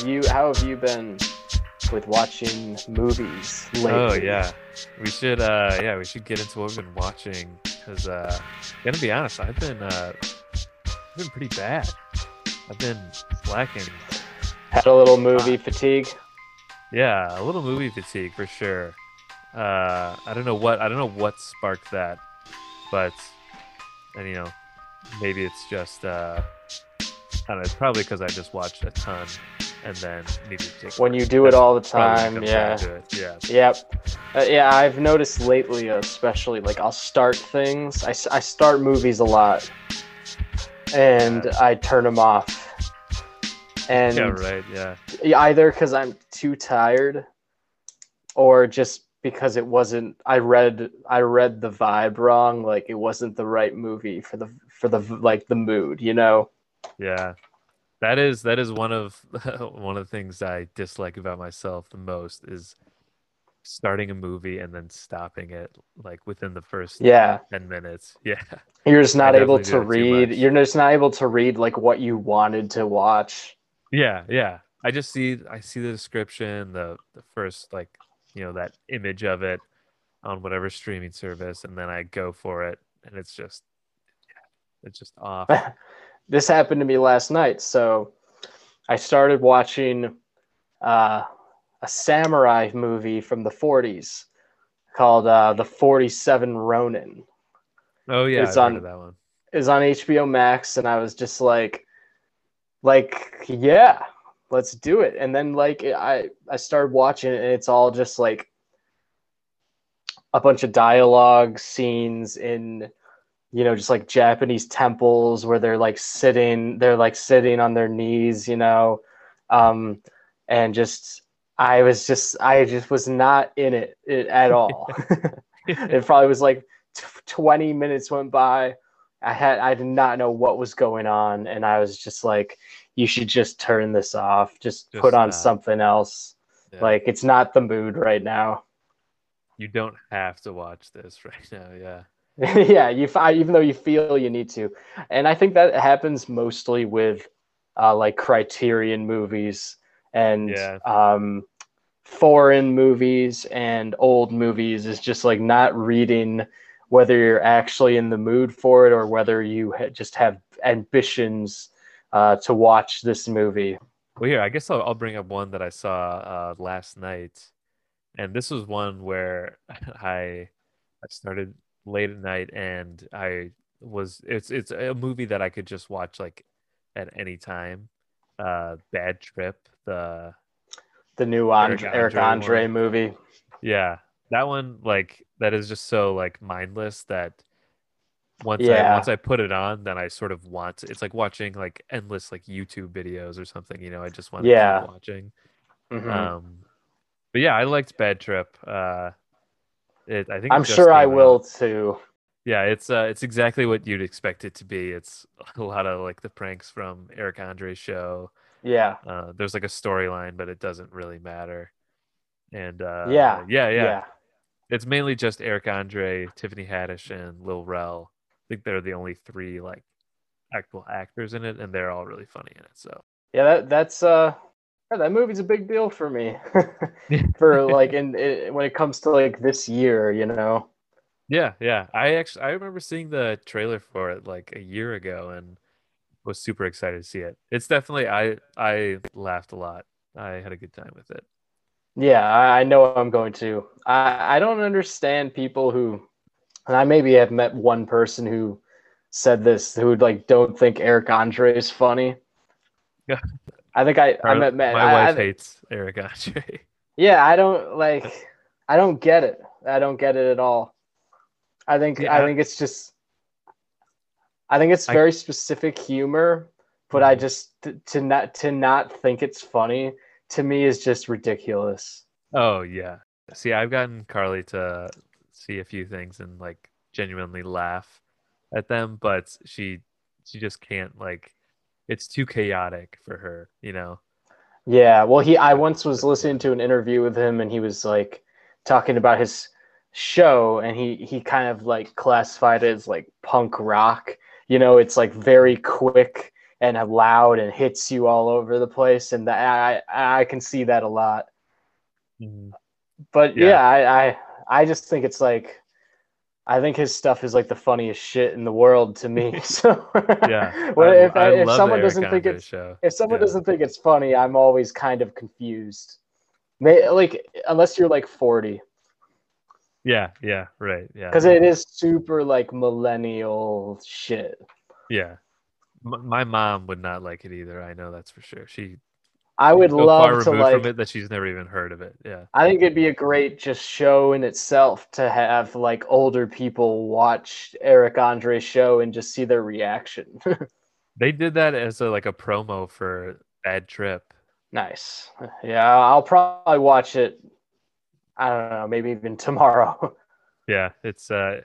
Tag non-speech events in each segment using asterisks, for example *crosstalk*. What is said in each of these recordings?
how have you how have you been with watching movies lately? Oh yeah, we should. uh Yeah, we should get into what we've been watching because, uh gonna be honest, I've been uh I've been pretty bad. I've been slacking. Had a little movie fatigue. Yeah, a little movie fatigue for sure. Uh I don't know what I don't know what sparked that, but and you know maybe it's just uh I don't know. It's probably because I just watched a ton and then needed to take. When you do it all the time, yeah. down to it, Yeah. Yep. Uh, yeah, I've noticed lately, especially like I'll start things. I start movies a lot, and Yeah. I turn them off. And Yeah. Right. Yeah. either because I'm too tired, or just because it wasn't. I read I read the vibe wrong. Like it wasn't the right movie for the for the like the mood. You know. Yeah. That is that is one of *laughs* one of the things I dislike about myself the most is starting a movie and then stopping it like within the first Yeah. 10 minutes. *laughs* Yeah. You're just not able to do it too read. You're just not able to read like what you wanted to watch. Yeah, yeah. I just see I see the description, the the first like, you know, that image of it on whatever streaming service and then I go for it and it's just yeah, it's just *laughs* off. This happened to me last night. So I started watching uh, a samurai movie from the 40s called uh, The 47 Ronin. Oh yeah, It's on- that one. Is on HBO Max, and I was just like, like, yeah, let's do it. And then like I I started watching it, and it's all just like a bunch of dialogue scenes in you know just like japanese temples where they're like sitting they're like sitting on their knees you know? Um and just i was just i just was not in it, it at all. *laughs* *laughs* It probably was like t- 20 minutes went by. I had i did not know what was going on and i was just like you should just turn this off. Just, Just put on something else. Yeah. like it's not the mood right now. You don't have to watch this *laughs* right now, yeah. *laughs* yeah, you even though you feel you need to, and I think that happens mostly with uh, like Criterion movies and Yeah. um, foreign movies and old movies is just like not reading whether you're actually in the mood for it or whether you ha- just have ambitions uh, to watch this movie. Well, here, I guess I'll, I'll bring up one that I saw uh, last night, and this was one where *laughs* I I started late at night, and I was it's it's a movie that I could just watch like at any time. Uh, Bad Trip, the The new Andre, Eric Eric Andre one. movie. yeah that one like that is just so like mindless that once Yeah. I once I put it on, then I sort of want to, it's like watching like endless like YouTube videos or something. You know, I just want to Yeah. keep watching. Mhm. Um, but yeah, I liked Bad Trip. Uh, it, I think I'm sure I will out. too. Yeah, it's uh, it's exactly what you'd expect it to be. It's *laughs* a lot of like the pranks from Eric Andre's show. Yeah. Uh, there's like a storyline, but it doesn't really matter. And uh, Yeah, yeah, yeah, yeah. It's mainly just Eric Andre, Tiffany Haddish, and Lil Rel. I think they're the only three like actual actors in it, and they're all really funny in it. So Yeah, that that's uh yeah, that movie's a big deal for me. *laughs* for like in it, when it comes to like this year, you know. Yeah, yeah. I actually I remember seeing the trailer for it like a year ago and was super excited to see it. It's definitely I I laughed a lot. I had a good time with it. Yeah, I, I know I'm going to. I I don't understand people who and I maybe have met one person who said this who like don't think Eric Andre is funny. Yeah. I think I I met met My I- wife I- hates Eric Andre. *laughs* Yeah, I don't like I don't get it. I don't get it at all. I think Yeah, I I- think it's just I think it's I- very specific humor, but I Mhm. just to, to not to not think it's funny to me is just ridiculous. Oh yeah. See, I've gotten Carly to see a few things and like genuinely laugh at them, but she she just can't like it's too chaotic for her, you know. Yeah, well he I once was listening to an interview with him and he was like talking about his show and he he kind of like classified it as like punk rock. You know, it's like very quick and loud and hits you all over the place, and I I, I can see that a lot. Mhm. But Yeah. yeah, I, I I just think it's like I think his stuff is like the funniest shit in the world to me. *laughs* So Yeah. well, *laughs* I- if I if someone doesn't think it's show. if someone Yeah. doesn't think it's funny, I'm always kind of confused. May, like unless you're like 40, Yeah, yeah, right. Yeah. because it is super like millennial shit. Yeah. M- my mom would not like it either. I know that's for sure. She I would love to like. from it that she's never even heard of it. Yeah. I think it'd be a great just show in itself to have like older people watch Eric Andre's show and just see their reaction. *laughs* They did that as a like a promo for Bad Trip. nice. Yeah, I'll probably watch it. I don't know, maybe even tomorrow. *laughs* Yeah, it's uh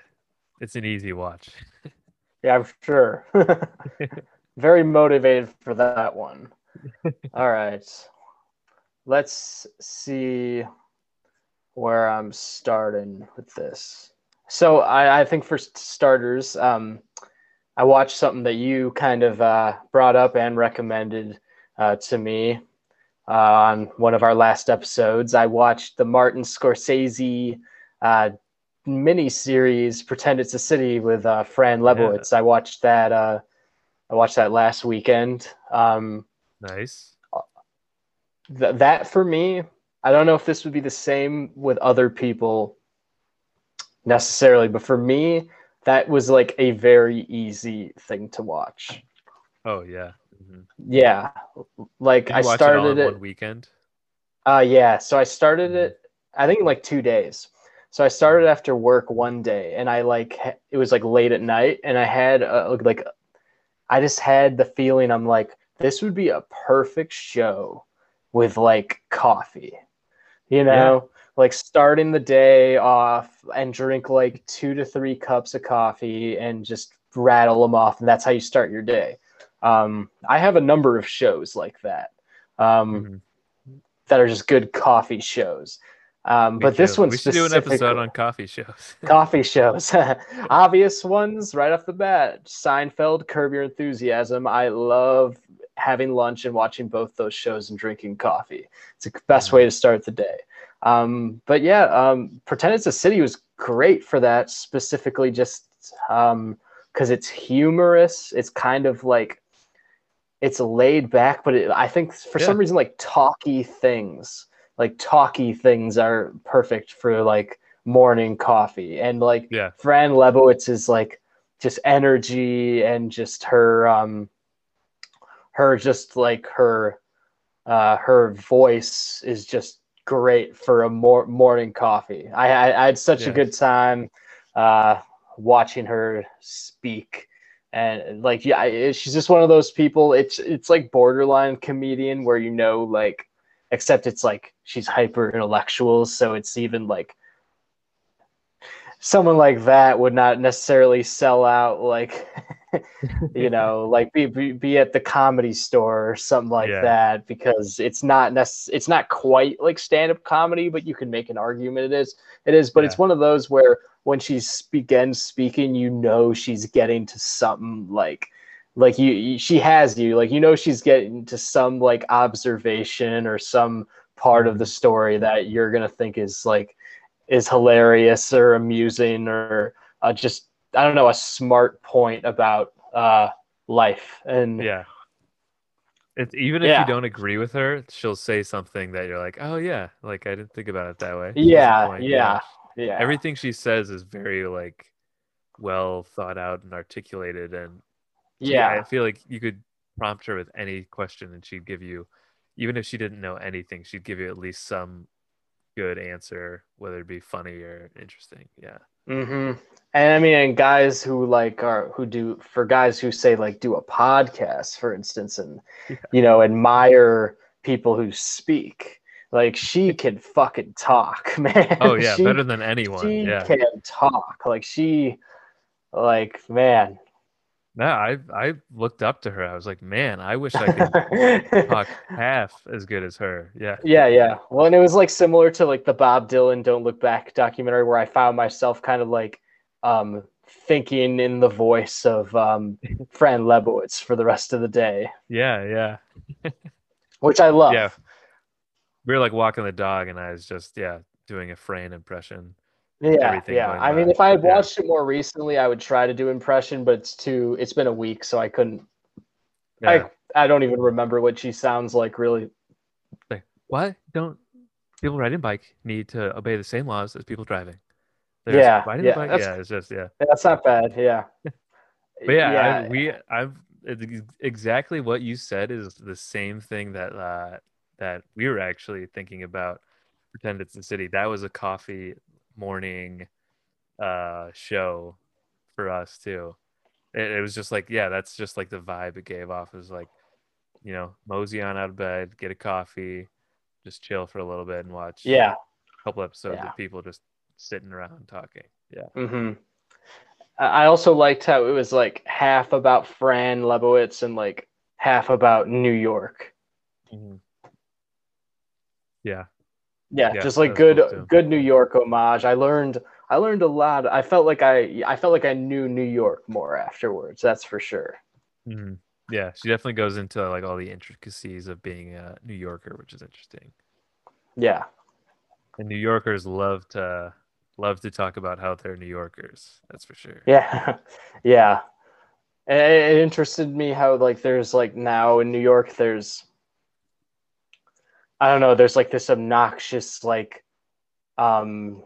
it's an easy watch. *laughs* yeah, I'm sure. Very motivated for that one. All right. Let's see where I'm starting with this. So I, I think for starters, um, I watched something that you kind of uh, brought up and recommended uh, to me uh, on one of our last episodes. I watched the Martin Scorsese uh, mini series "Pretend It's a City" with uh, Fran Lebowitz. I watched that. Uh, I watched that last weekend. Um, Nice. th- that for me, I don't know if this would be the same with other people necessarily, but for me, that was like a very easy thing to watch. Oh yeah. Mhm. Yeah, like I you watch it started it. one weekend. Uh, yeah. So I started Mhm. it, I think in like two days. So I started after work one day and I like, it was like late at night and I had uh, like, I just had the feeling I'm like, this would be a perfect show with like coffee, you know, like starting the day off and drink like two to three cups of coffee and just rattle them off. And that's how you start your day. Um, I have a number of shows like that. Um, Mhm. that are just good coffee shows. Um, but this one we should do an episode on coffee shows. *laughs* coffee shows. *laughs* Obvious ones right off the bat. Seinfeld, Curb Your Enthusiasm. I love having lunch and watching both those shows and drinking coffee. It's the best way to start the day. Um, but yeah, um, Pretend It's a City was great for that, specifically just because it's humorous. It's kind of like it's laid back, but it, I think for some reason, like talky things, like talky things are perfect for like morning coffee. And like Yeah. Fran Lebowitz is like just energy and just her, um, her just like her, uh, her voice is just great for a mor- morning coffee. I, I, I had such a good time, uh, watching her speak and like yeah she's just one of those people it's it's like borderline comedian where you know like except it's like she's hyper intellectual so it's even like someone like that would not necessarily sell out like *laughs* *laughs* you know like be, be be at the comedy store or something like Yeah. that because it's not necess- it's not quite like stand-up comedy but you can make an argument it is it is but it's one of those where when she begins speaking you know she's getting to something like like you, you she has you like you know she's getting to some like observation or some part of the story that you're gonna think is like is hilarious or amusing or uh, just I don't know a smart point about uh, life and Yeah. It's even if Yeah. you don't agree with her, she'll say something that you're like, "Oh yeah, like I didn't think about it that way." A yeah yeah yeah Everything she says is very like well thought out and articulated and yeah I feel like you could prompt her with any question and she'd give you even if she didn't know anything, she'd give you at least some good answer, whether it be funny or interesting. Yeah. Hmm And I mean, and guys who like are who do for guys who say like do a podcast, for instance, and Yeah. you know admire people who speak. Like she can fucking talk, *laughs* man. Oh yeah, She- better than anyone. She Yeah. can talk. Like she, like man. No, I I looked up to her. I was like, man, I wish I could *laughs* talk half as good as her. Yeah. Yeah, yeah. Well, and it was like similar to like the Bob Dylan "Don't Look Back" documentary, where I found myself kind of like um thinking in the voice of um, Fran Lebowitz for the rest of the day, Yeah, yeah. *laughs* which I love. Yeah. We were like walking the dog and I was just, yeah, doing a Fran impression. Yeah, yeah. I mean, if I had Yeah. watched it more recently, I would try to do impression, but it's too. It's been a week, so I couldn't. Yeah. I I don't even remember what she sounds like. Really. Like, What? Don't people riding bike need to obey the same laws as people driving? Yeah, riding yeah, bike. that's- Yeah, it's just yeah. That's not bad. Yeah. But yeah, I, we I've exactly what you said is the same thing that uh, that we were actually thinking about. Pretend it's the city. That was a coffee morning uh, show for us too. It, it was just like yeah, that's just like the vibe it gave off. It was like you know mosey on out of bed, get a coffee, just chill for a little bit and watch yeah. a couple episodes Yeah. of people just sitting around talking. Yeah. Mm-hmm. I also liked how it was like half about Fran Lebowitz and like half about New York. Yeah. Yeah, Yeah, just like good cool, good New York homage. I learned I learned a lot. I felt like I I felt like I knew New York more afterwards. That's for sure. Mhm. Yeah, she definitely goes into like all the intricacies of being a New Yorker, which is interesting. Yeah. And New Yorkers love to love to talk about how they're New Yorkers. That's for sure. Yeah. *laughs* yeah. It it interested me how like there's like now in New York there's I don't know, there's like this obnoxious like um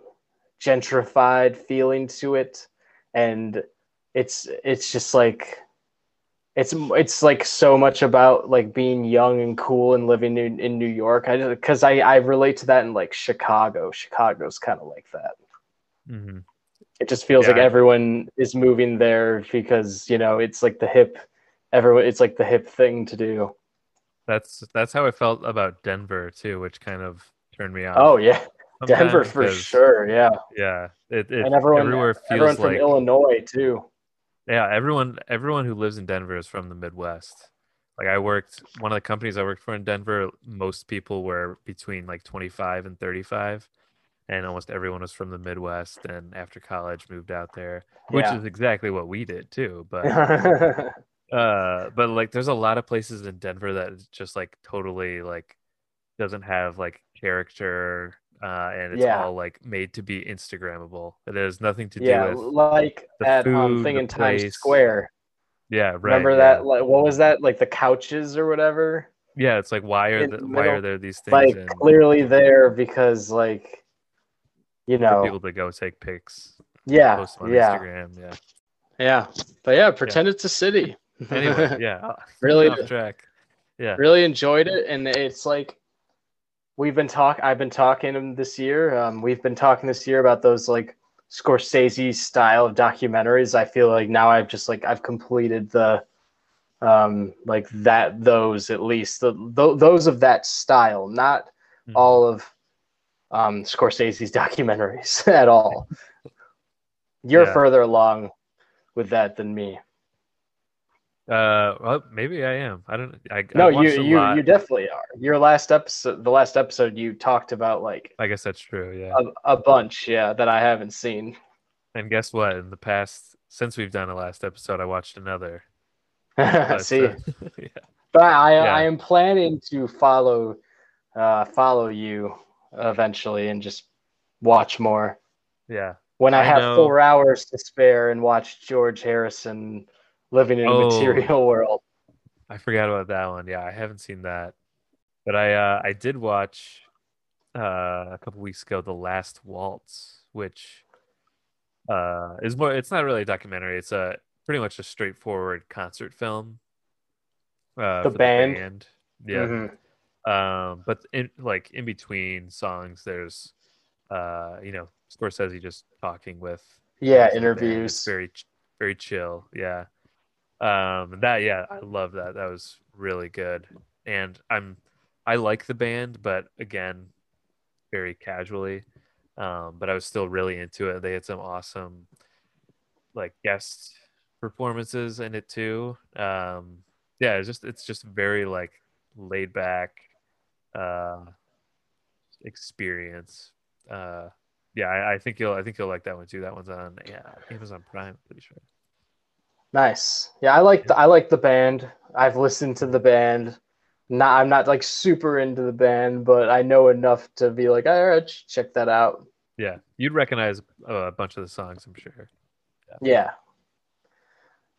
gentrified feeling to it and it's it's just like it's it's like so much about like being young and cool and living in, in New York. I because I I relate to that in like Chicago. Chicago's kind of like that. hmm It just feels like everyone is moving there because you know it's like the hip. Everyone, it's like the hip thing to do. That's that's how I felt about Denver too, which kind of turned me off. Oh yeah, Denver for sure. Yeah, Yeah, it, it and everyone everywhere feels everyone from like Illinois too. yeah, everyone everyone who lives in Denver is from the Midwest. Like I worked one of the companies I worked for in Denver, most people were between like 25 and 35 and almost everyone was from the Midwest and after college moved out there, which Yeah. is exactly what we did too, but *laughs* uh but like there's a lot of places in Denver that just like totally like doesn't have like character uh and it's Yeah. all like made to be instagrammable. It has nothing to do yeah, with like the that um, thing the in Times. Square. yeah, right. Remember yeah. that? Like, what was that? Like the couches or whatever. Yeah, it's like why are the, the why are there these things Like and clearly there because like, you for know, people to go take pics, yeah, post on yeah, Instagram. Yeah. yeah. But yeah, pretend it's a city. *laughs* Anyway, yeah. uh, *laughs* Really- off track. Yeah. really enjoyed it and it's like we've been talk i've been talking this year um, we've been talking this year about those like scorsese style of documentaries i feel like now i've just like i've completed the um like that those at least the th- those of that style not Mhm. all of um scorsese's *laughs* documentaries at all you're Yeah. further along with that than me Uh, well, maybe I am. I don't. I, no I you you lot. you definitely are your last episode the last episode you talked about like I guess that's true. Yeah. a, a bunch, yeah, that I haven't seen. And guess what? In the past, since we've done a last episode, I watched another. *laughs* But, See, uh, *laughs* yeah. but I, yeah. I am planning to follow, uh, follow you eventually and just watch more Yeah. when I, I have know. four hours to spare and watch George Harrison living in a Oh. material world. I forgot about that one. Yeah, I haven't seen that, but I uh, I did watch uh, a couple weeks ago The Last Waltz, which uh, is more. It's not really a documentary. It's a pretty much a straightforward concert film. Uh, The for band? yeah. Mhm. Um, but in like in between songs, there's uh, you know, Scorsese just talking with Yeah, members of the band. It's interviews. very very chill. Yeah. Um, that yeah, I love that. That was really good. And I'm I like the band, but again, very casually. Um, but I was still really into it. They had some awesome like guest performances in it too. Um, yeah, it's just it's just very like laid back uh experience. Uh yeah, I, I think you'll I think you'll like that one too. That one's on yeah Amazon Prime. I'm pretty sure. Nice. Yeah, I like the, I like the band. I've listened to the band. Not I'm not like super into the band, but I know enough to be like, all right, check that out. Yeah, you'd recognize a bunch of the songs, I'm sure. Yeah. yeah.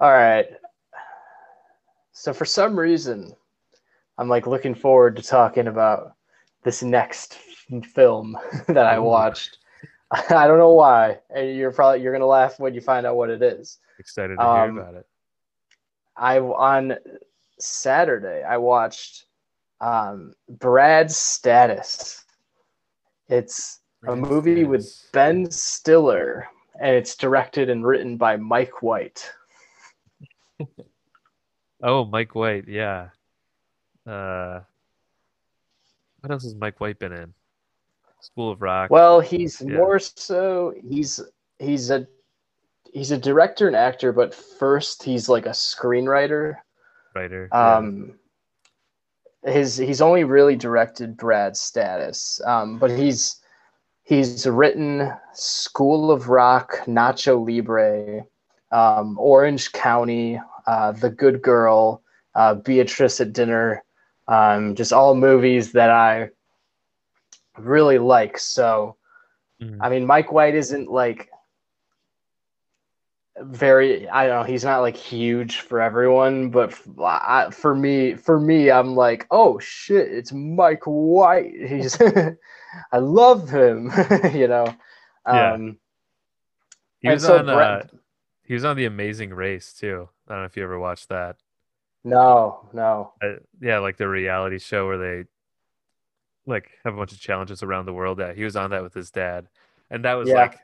All right. So for some reason, I'm like looking forward to talking about this next film *laughs* that I watched. *laughs* I don't know why, and you're probably you're gonna laugh when you find out what it is. Excited to um, hear about it. I on Saturday I watched um, Brad's Status. It's a movie Status. with Ben Stiller, and it's directed and written by Mike White. *laughs* oh, Mike White, yeah. Uh, what else has Mike White been in? School of Rock. Well, he's yeah. more so he's he's a he's a director and actor, but first he's like a screenwriter. Writer. Um yeah. his he's only really directed Brad's status. Um, but he's he's written School of Rock, Nacho Libre, um, Orange County, uh, The Good Girl, uh, Beatriz at Dinner, um, just all movies that I really like. So, mm. I mean, Mike White isn't like very i don't know he's not like huge for everyone but I, for me for me i'm like oh shit it's mike white *laughs* he's i love him *laughs* you know yeah. um he was so on Brett, uh, he was on the amazing race too i don't know if you ever watched that no no uh, yeah like the reality show where they like have a bunch of challenges around the world. Yeah, he was on that with his dad, and that was yeah. like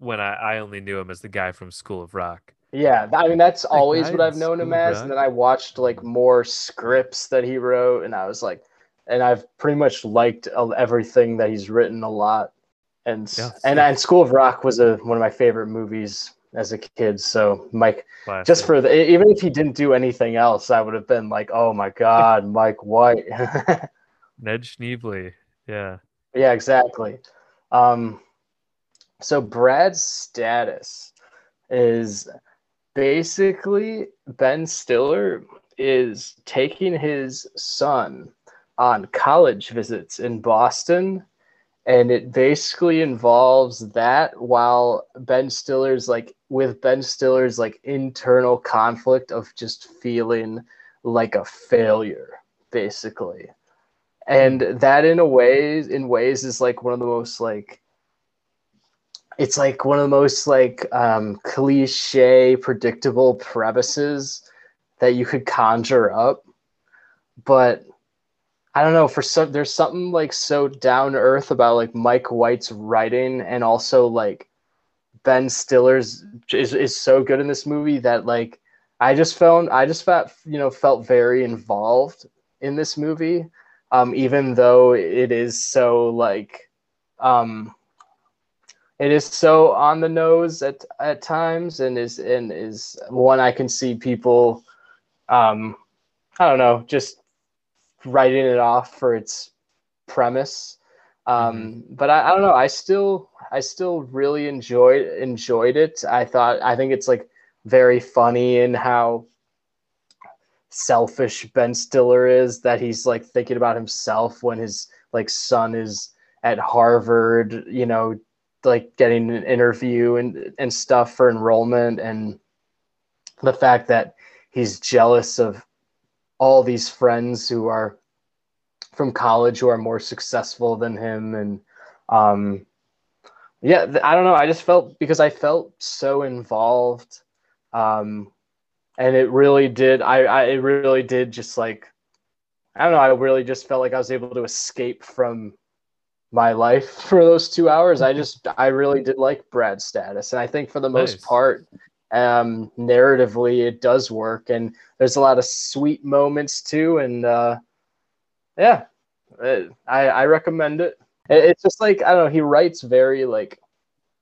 when I, I only knew him as the guy from School of Rock. Yeah, I mean that's always what I've known him as. And then I watched like more scripts that he wrote, and I was like, and I've pretty much liked everything that he's written a lot. And yeah, and and School of Rock was a one of my favorite movies as a kid. So Mike, Classic. just for the even if he didn't do anything else, I would have been like, oh my god, Mike White. *laughs* Ned Schneebly. Yeah. Yeah, exactly. Um, so Brad's status is basically Ben Stiller is taking his son on college visits in Boston and it basically involves that while Ben Stiller's like with Ben Stiller's like internal conflict of just feeling like a failure basically. And that in a way in ways is like one of the most like it's like one of the most like um, cliche predictable premises that you could conjure up. But i don't know for some there's something like so down earth about like mike white's writing and also like ben stiller's is, is so good in this movie that like i just felt i just felt you know felt very involved in this movie um, even though it is so like um, it is so on the nose at at times and is and is one I can see people um, I don't know just writing it off for its premise um, mm-hmm. but I, I don't know I still I still really enjoyed enjoyed it I thought I think it's like very funny in how selfish Ben Stiller is that he's like thinking about himself when his like son is at Harvard, you know, like getting an interview and and stuff for enrollment and the fact that he's jealous of all these friends who are from college who are more successful than him and um yeah i don't know i just felt because i felt so involved um and it really did. I, I it really did just like I don't know. I really just felt like I was able to escape from my life *laughs* for those two hours. I *laughs* just I really did like Brad's status, and I think for the nice. most part, um, narratively it does work, and there's a lot of sweet moments too, and uh, yeah, it, I I recommend it. it. It's just like I don't know. He writes very like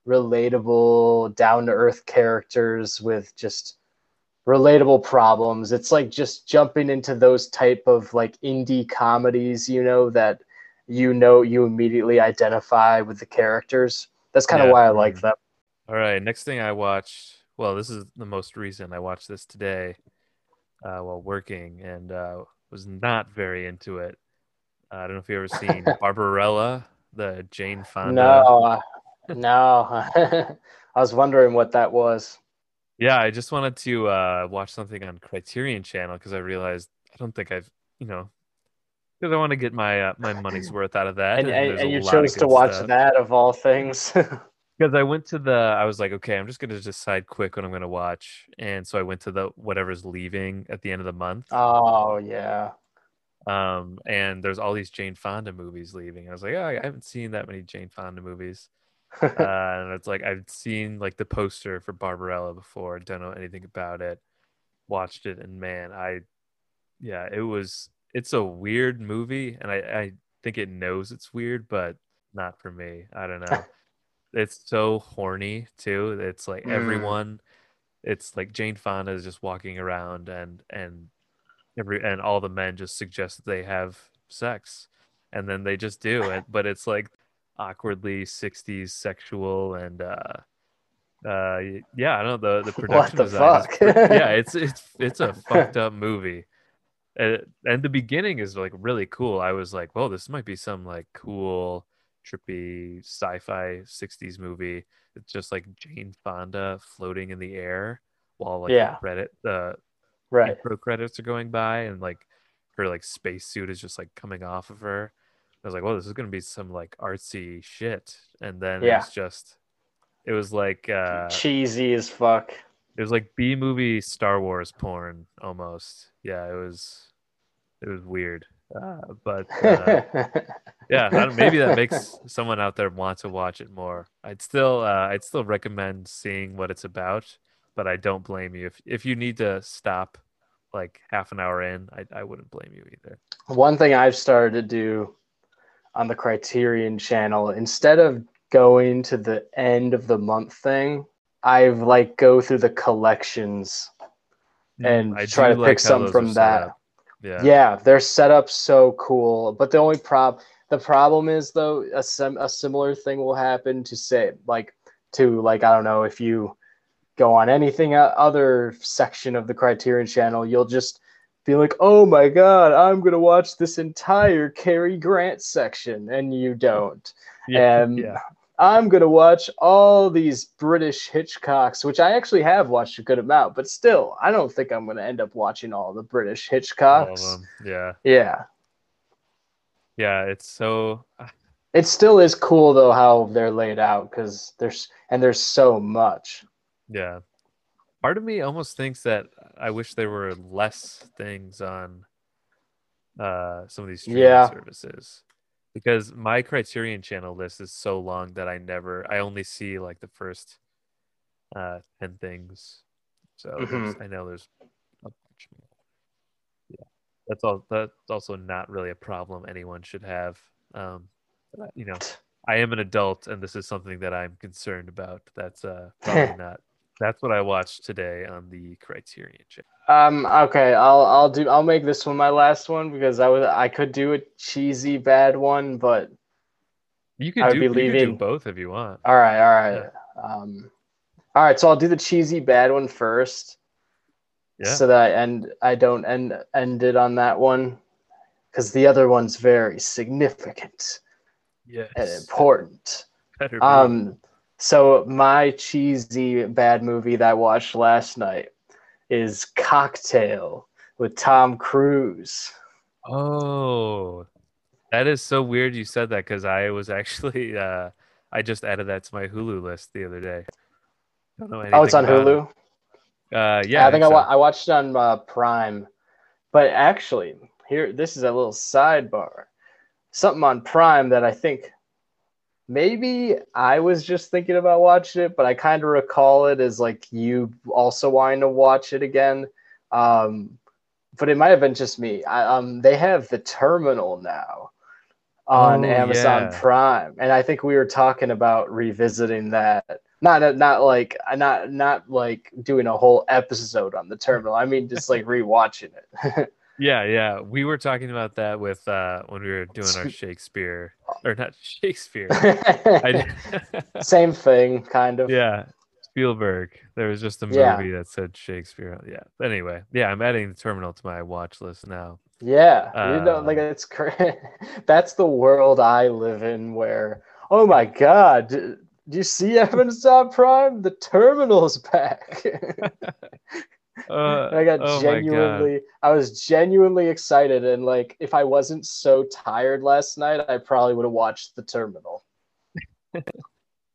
relatable, down to earth characters with just relatable problems. It's like just jumping into those type of like indie comedies, you know, that you know you immediately identify with the characters. That's kind of Yeah. why I like them. All right, next thing I watched. Well, this is the most recent. I watched this today uh, while working, and uh, was not very into it. Uh, I don't know if you ever seen *laughs* Barbarella, the Jane Fonda. No, uh, no. *laughs* I was wondering what that was. Yeah, I just wanted to uh, watch something on Criterion Channel because I realized I don't think I've, you know, because I want to get my uh, my money's worth out of that. And, and, and you chose to watch stuff. that of all things. *laughs* Because I went to the, I was like, okay, I'm just gonna decide quick what I'm gonna watch, and so I went to the whatever's leaving at the end of the month. oh yeah. Um, and there's all these Jane Fonda movies leaving. I was like, oh, I haven't seen that many Jane Fonda movies. *laughs* uh, and it's like I've seen like the poster for Barbarella before, don't know anything about it. Watched it, and man, I, yeah, it was. It's a weird movie, and I I think it knows it's weird, but not for me. I don't know. *laughs* it's so horny too. It's like Mm. everyone. It's like Jane Fonda is just walking around, and and every and all the men just suggest that they have sex, and then they just do it. But it's like awkwardly 60s sexual and uh uh yeah i don't know the the *laughs* production the design pretty- yeah *laughs* it's it's it's a fucked up movie and, and the beginning is like really cool i was like well this might be some like cool trippy sci-fi 60s movie it's just like jane fonda floating in the air while like Yeah. the credit the right. intro credits are going by and like her like spacesuit is just like coming off of her. I was like, well, this is gonna be some like artsy shit. And then Yeah. it was just it was like uh Cheesy as fuck. it was like B movie Star Wars porn almost. Yeah, it was it was weird. Uh, but *laughs* uh, yeah, I don't, maybe that makes someone out there want to watch it more. I'd still uh, I'd still recommend seeing what it's about, but I don't blame you if if you need to stop like half an hour in. I I wouldn't blame you either. One thing I've started to do on the Criterion channel, instead of going to the end of the month thing, I've like go through the collections and Mm, I try to like pick some from that. Yeah. Yeah, they're set up so cool. But the only prob the problem is though a sim- a similar thing will happen to say like to like I don't know if you go on anything uh, other section of the Criterion channel, you'll just be like, "Oh my god, I'm going to watch this entire Cary Grant section." And you don't. Yeah. And yeah. I'm going to watch all these British Hitchcocks, which I actually have watched a good amount, but still, I don't think I'm going to end up watching all the British Hitchcocks. Yeah. Yeah. Yeah. It's so It still is cool though how they're laid out because there's and there's so much. Yeah. Part of me almost thinks that I wish there were less things on uh some of these streaming Yeah. services. Because my Criterion channel list is so long that I never I only see like the first uh 10 things. So there's- I know there's a bunch more. Yeah. That's all that's also not really a problem anyone should have. Um you know, I am an adult and this is something that I'm concerned about. That's uh *laughs* probably not. That's what I watched today on the Criterion channel. Um. Okay. I'll I'll do I'll make this one my last one because I would I could do a cheesy bad one, but You could I would do be you could do leaving- both if you want. all right, all right. Um. All right. So I'll do the cheesy bad one first, Yeah. so that I end I don't end end it on that one, because the other one's very significant yes. and important. Better be. Um, so my cheesy bad movie that I watched last night is Cocktail with Tom Cruise. Oh, that is so weird you said that because I was actually *laughs* uh I just added that to my Hulu list the other day. Don't know Oh, it's on Hulu. it. Uh, yeah, I think I, wa- I watched it on uh, Prime, but actually, here this is a little sidebar. Something on Prime that I think maybe I was just thinking about watching it, but I kind of recall it as like you also wanting to watch it again. Um, but it might have been just me. I, um, they have the Terminal now on Oh, Amazon yeah. Prime, and I think we were talking about revisiting that. Not not like not not like doing a whole episode on the Terminal. I mean, just like rewatching it. *laughs* Yeah, yeah. We were talking about that with uh when we were doing our Shakespeare or not Shakespeare. *laughs* Same thing, kind of. yeah, Spielberg. There was just a movie Yeah. that said Shakespeare. Yeah. Anyway, yeah, I'm adding the terminal to my watch list now. Yeah, you know, Uh, like it's cra- *laughs* that's the world I live in. Where, oh my God, do, do you see Amazon Prime? The terminal's back. *laughs* Uh, I got oh genuinely, I was genuinely excited, and like, if I wasn't so tired last night, I probably would have watched the terminal. *laughs*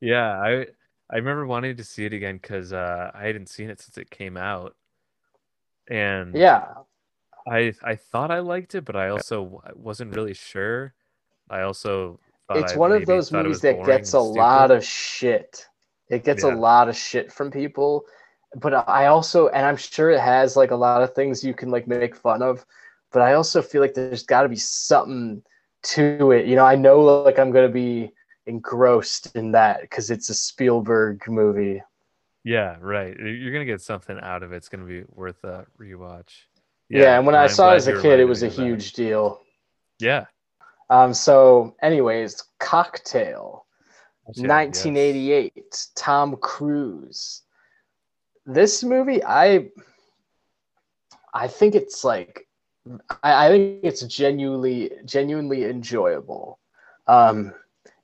Yeah, I I remember wanting to see it again because uh, I hadn't seen it since it came out, and Yeah, I I thought I liked it, but I also wasn't really sure. I also it's I one of those movies that gets a lot of shit. It gets a lot of shit from people, but I also, and I'm sure it has like a lot of things you can like make fun of, but I also feel like there's got to be something to it. You know, I know like I'm gonna be engrossed in that because it's a Spielberg movie. Yeah, right. You- You're gonna get something out of it. It's gonna be worth a rewatch. Yeah, and when I saw it as a kid, it was a huge deal. Yeah. Um, so, anyways, Cocktail. Yes, yes. 1988 tom cruise this movie i i think it's like i, I think it's genuinely genuinely enjoyable um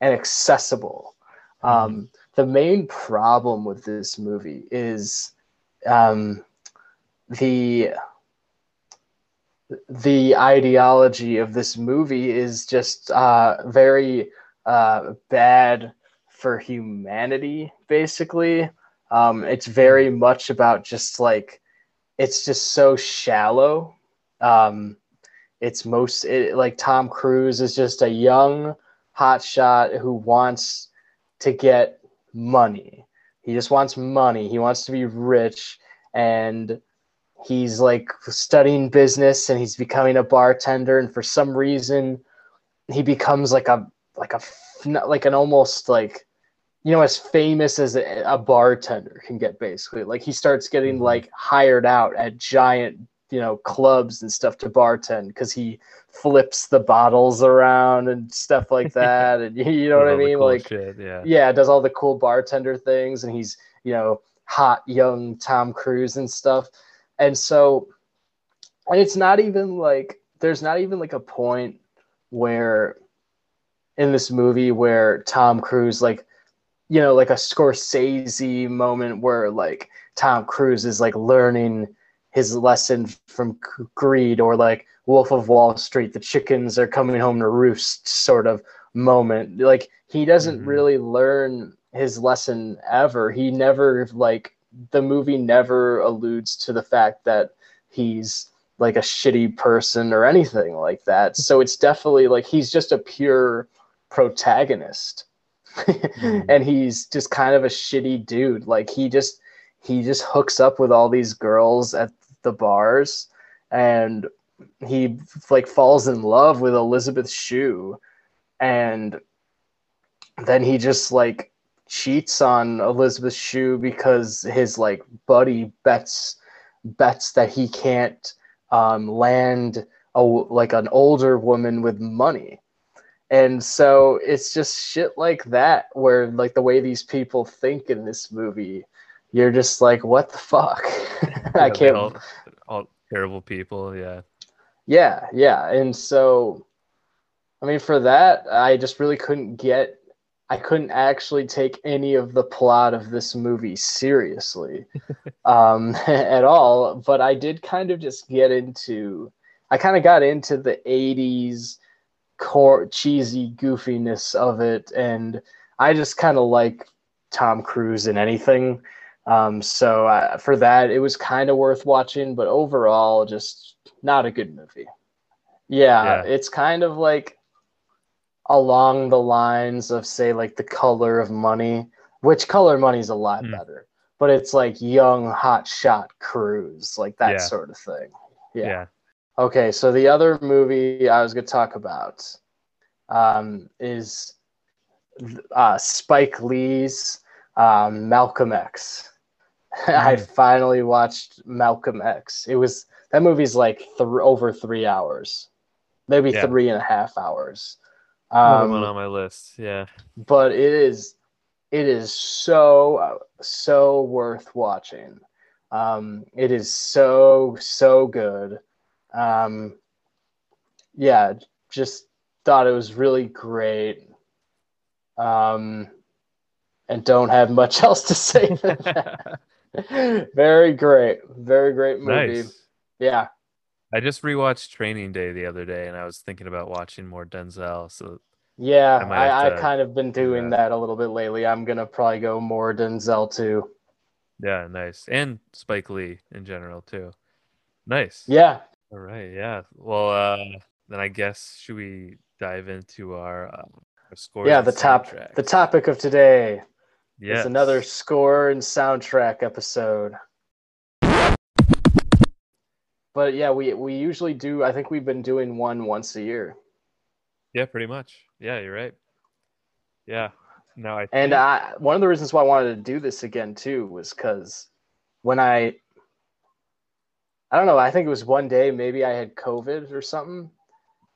and accessible. Um the main problem with this movie is um the the ideology of this movie is just uh very uh bad for humanity basically um it's very much about just like it's just so shallow. Um it's most it, like tom cruise is just a young hotshot who wants to get money. He just wants money. He wants to be rich. And he's like studying business and he's becoming a bartender. And for some reason he becomes like a like a like an almost like you know as famous as a, a bartender can get basically like he starts getting Mhm. like hired out at giant you know clubs and stuff to bartend because he flips the bottles around and stuff like *laughs* that and you know what i mean cool like shit, yeah. yeah, does all the cool bartender things, and he's you know hot young Tom Cruise and stuff, and so, and it's not even like there's not even like a point where in this movie where Tom Cruise like you know like a Scorsese moment where like Tom Cruise is like learning his lesson from greed or like Wolf of Wall Street the chickens are coming home to roost sort of moment. Like he doesn't Mhm. really learn his lesson ever. He never like the movie never alludes to the fact that he's like a shitty person or anything like that. So it's definitely like he's just a pure protagonist *laughs* and he's just kind of a shitty dude. Like he just he just hooks up with all these girls at the bars and he like falls in love with Elizabeth Shue. And then he just like cheats on Elizabeth Shue because his like buddy bets bets that he can't um, land a like an older woman with money and so it's just shit like that where like the way these people think in this movie you're just like what the fuck? *laughs* Yeah, i can't all, all terrible people, yeah. yeah yeah. And so i mean for that i just really couldn't get i couldn't actually take any of the plot of this movie seriously *laughs* um *laughs* at all. But i did kind of just get into i kind of got into the 80s core cheesy goofiness of it and i just kind of like tom cruise in anything um so uh, for that it was kind of worth watching but overall just not a good movie yeah, Yeah. it's kind of like along the lines of say like the color of money which color of money is a lot Mm. better but it's like young hot shot cruise like that Yeah. sort of thing yeah. Yeah. Okay, so the other movie I was going to talk about um, is uh, Spike Lee's um, Malcolm X. *laughs* I Mm. finally watched Malcolm X. It was that movie's like th- over three hours, maybe Yeah. three and a half hours. Um, one on my list. Yeah. but it is it is so so worth watching um it is so so good um yeah just thought it was really great um and don't have much *laughs* else to say than that. *laughs* very great very great movie nice. yeah I just rewatched Training Day the other day, and I was thinking about watching more Denzel. So yeah I i, to kind of been doing that. that a little bit lately i'm gonna probably go more denzel too yeah, nice. And Spike Lee in general too. Nice. yeah All right. Yeah. Well, uh, then I guess should we dive into our, uh, our scores? yeah the top the topic of today Yes. is another score and soundtrack episode but yeah we we usually do i think we've been doing one once a year Yeah, pretty much. Yeah, you're right. Yeah. No, I and i one of the reasons why i wanted to do this again too was because when i i don't know i think it was one day maybe i had covid or something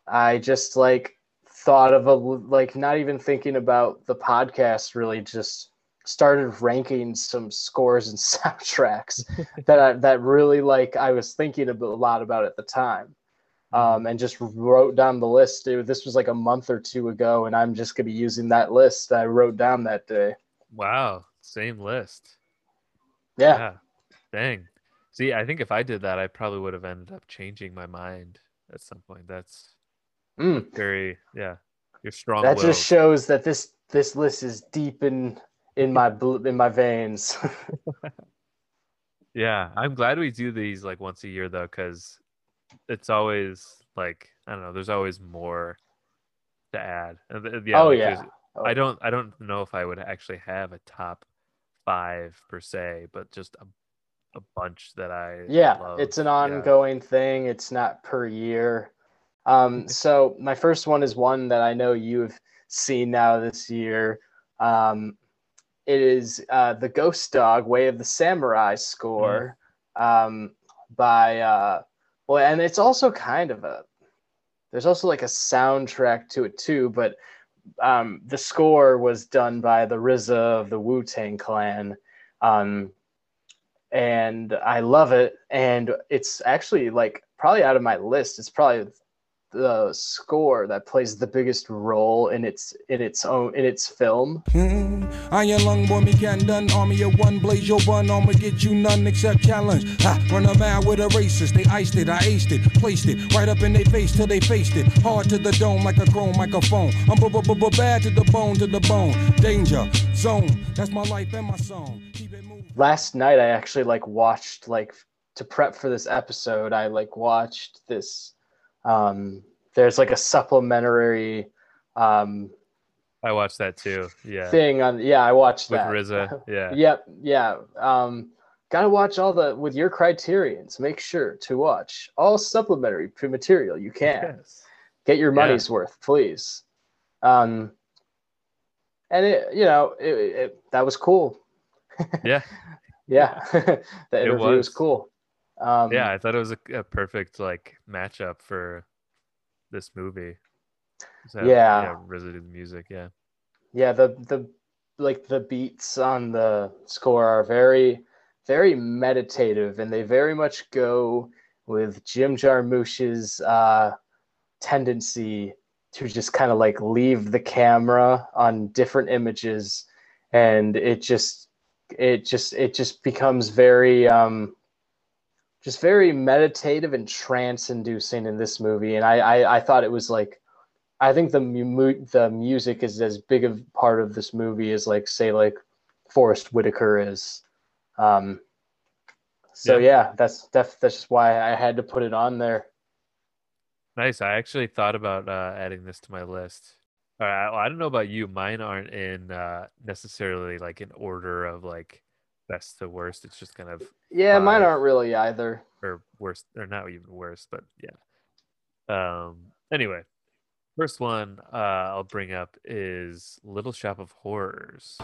i just like thought of a like not even thinking about the podcast really just started ranking some scores and *laughs* soundtracks *laughs* that I, that really like I was thinking a lot about at the time, um, and just wrote down the list. It- this was like a month or two ago, and I'm just gonna be using that list that I wrote down that day. wow, same list. Yeah, Yeah. Dang. See, I think if I did that, I probably would have ended up changing my mind at some point. That's Mm, very, yeah. You're strong. that just shows that this this list is deep in in my in my veins. *laughs* Yeah, I'm glad we do these like once a year though, because it's always like I don't know. There's always more to add. Yeah, oh like, yeah, there's- I don't. I don't know if I would actually have a top five per se, but just a, a bunch that I yeah love. it's an Yeah. ongoing thing. It's not per year. Um so my first one is one that i know you've seen now this year. Um it is uh the ghost dog way of the samurai score um by uh well and it's also kind of a there's also like a soundtrack to it too but um the score was done by the RZA of the Wu-Tang clan. Um and I love it. And it's actually like probably out of my list. It's probably the score that plays the biggest role in its in its own in its film. Mm, Iron lung boy, me can done. Army of one, blaze your bun. Get you none except challenge. Ha, run a mile with a racist. They iced it, I aced it, placed it right up in their face till they faced it. Hard to the dome like a chrome microphone. I'm b b b bad to the bone, to the bone. Danger zone. That's my life and my song. Keep it moving. Last night I actually like watched like to prep for this episode. I like watched this. Um, there's like a supplementary um, I watched that too. Yeah, thing on. Yeah, I watched with that. RZA. *laughs* Yeah, Yep, yeah. Um, gotta watch all the with your criterions. Make sure to watch all supplementary material you can. Yes. Get your Yeah. money's worth, please. Um, and it, you know, it, it, that was cool. Yeah, *laughs* Yeah, *laughs* the interview was. was. cool. Um, yeah. I thought it was a, a perfect like matchup for this movie. Have- Yeah. yeah. The music. Yeah, yeah. The the like the beats on the score are very very meditative, and they very much go with Jim Jarmusch's uh, tendency to just kind of like leave the camera on different images, and it just it just it just becomes very um, just very meditative and trance inducing in this movie, and I, I I thought it was like I think the mu- the music is as big of part of this movie as like say like Forest Whitaker is. Um, so Yeah. yeah, that's def- that's just why I had to put it on there. nice. I actually thought about uh, adding this to my list. All right, well, I don't know about you. Mine aren't in uh, necessarily like an order of like best to worst. It's just kind of Yeah, mine aren't really either. or worse or not even worse, but yeah. Um anyway, first one uh I'll bring up is Little Shop of Horrors.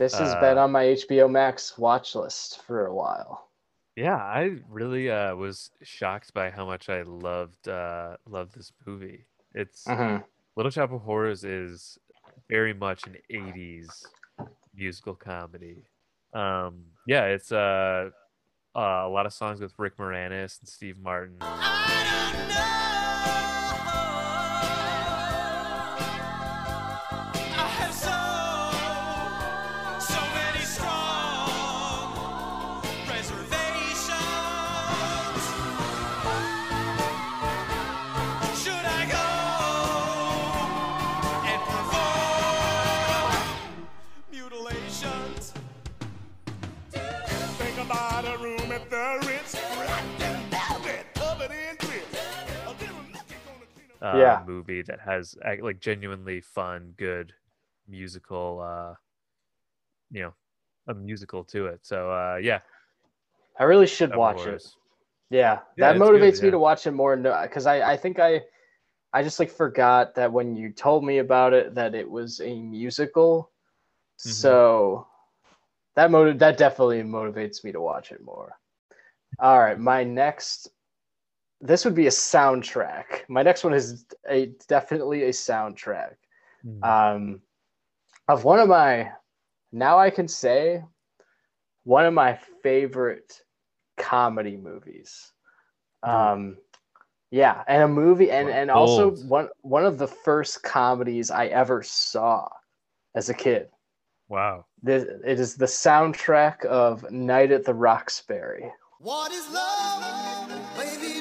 This has Uh, been on my HBO Max watch list for a while. Yeah, I really uh, was shocked by how much I loved uh, loved this movie. It's Mhm. Little Shop of Horrors is very much an '80s musical comedy. Um, yeah, it's uh, uh, a lot of songs with Rick Moranis and Steve Martin. Uh, Yeah. movie that has like genuinely fun, good musical, uh, you know, a musical to it. So uh, yeah, I really should watch it. Yeah, Yeah, that it's good, motivates me yeah. to watch it more because I, I think I I just like forgot that when you told me about it that it was a musical. Mhm. So that motive that definitely motivates me to watch it more. All right, my next this would be a soundtrack. My next one is a definitely a soundtrack. Mm. Um of one of my now I can say one of my favorite comedy movies. Um, yeah, and a movie, and Wow, and also bold. one one of the first comedies I ever saw as a kid. wow. This it is the soundtrack of Night at the Roxbury. What is love? Baby,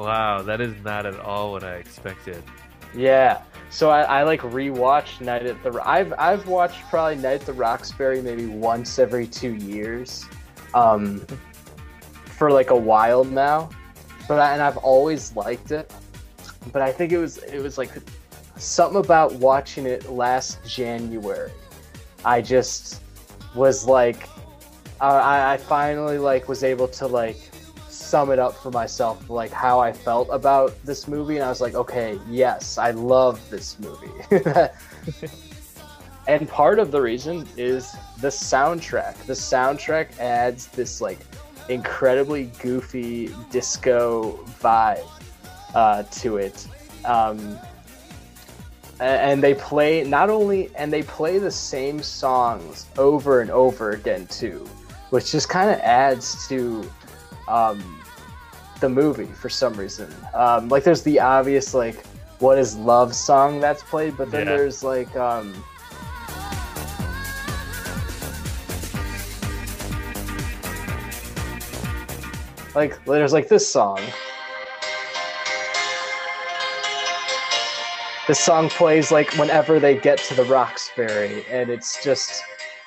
Wow, that is not at all what I expected. Yeah. So I, I like rewatched Night at the. I've I've watched probably Night at the Roxbury maybe once every two years, um, for like a while now, but I, and I've always liked it. But I think it was it was like something about watching it last January. I just was like, I I finally like was able to like sum it up for myself like how I felt about this movie and I was like okay yes I love this movie. *laughs* And part of the reason is the soundtrack. The soundtrack adds this like incredibly goofy disco vibe uh, to it. Um, and they play not only and they play the same songs over and over again too which just kind of adds to um, the movie for some reason. Um, like there's the obvious like what is love song that's played, but then Yeah. there's like um, like there's like this song. This song plays like whenever they get to the Roxbury, and it's just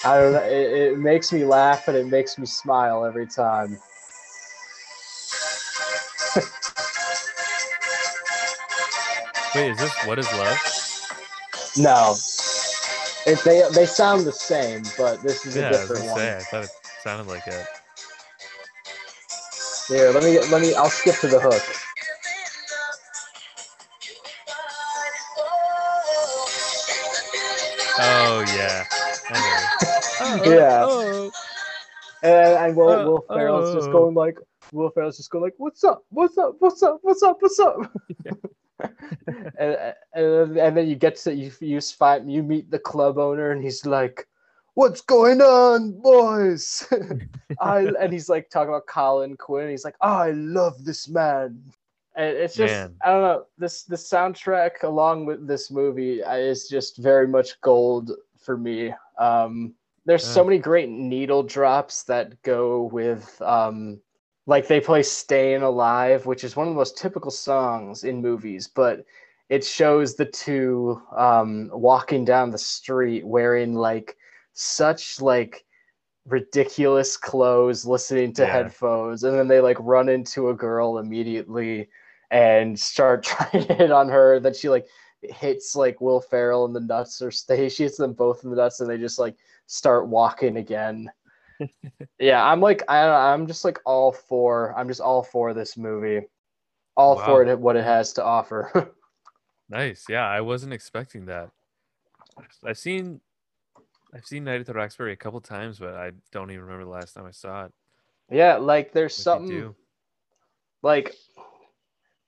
I don't know. It, it makes me laugh and it makes me smile every time. Wait, is this What Is Love? No. If they they sound the same, but this is Yeah, a I was different gonna one. say. I thought it sounded like it. Here, let me let me. I'll skip to the hook. Oh yeah. I know. Yeah. Oh, And, and Will, Uh, Will Ferrell's just oh. going like, Will Ferrell's just going like, "What's up? What's up? What's up? What's up? What's up?" And, and and then you get to you you find you meet the club owner and he's like, "What's going on, boys?" *laughs* I and he's like talking about Colin Quinn. He's like, "I love this man." And it's just Man. I don't know this the soundtrack along with this movie uh, is just very much gold for me. Um, there's so many great needle drops that go with um, like they play "Staying Alive," which is one of the most typical songs in movies, but it shows the two um, walking down the street wearing like such like ridiculous clothes listening to Yeah. headphones and then they like run into a girl immediately and start *laughs* trying to hit on her that she like hits like will ferrell in the nuts or *laughs* stay she hits them both in the nuts and they just like start walking again. Yeah, I'm like I I'm just like all for I'm just all for this movie. All Wow. for it what it has to offer. *laughs* Nice. Yeah, I wasn't expecting that. I've seen I've seen Night at the Roxbury a couple times, but I don't even remember the last time I saw it. yeah, like there's you something like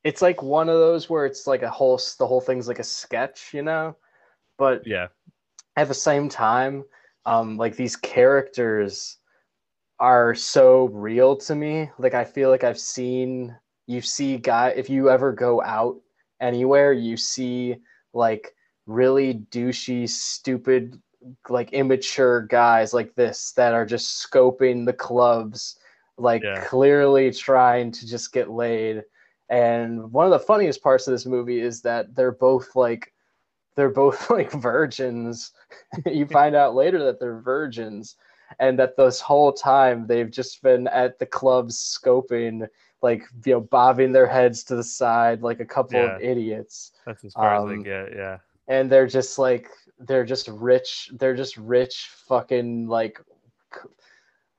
it's like one of those where it's like a whole the whole thing's like a sketch, you know? But Yeah. at the same time, um, like these characters are so real to me. Like I feel like I've seen you see guy if you ever go out anywhere, you see like really douchey, stupid, like immature guys like this that are just scoping the clubs, like Yeah. clearly trying to just get laid. And one of the funniest parts of this movie is that they're both like they're both *laughs* like virgins. *laughs* you find out later that they're virgins and that this whole time they've just been at the clubs scoping like you know bobbing their heads to the side like a couple of idiots That's as far as Um, they get. Yeah. and they're just like they're just rich they're just rich fucking like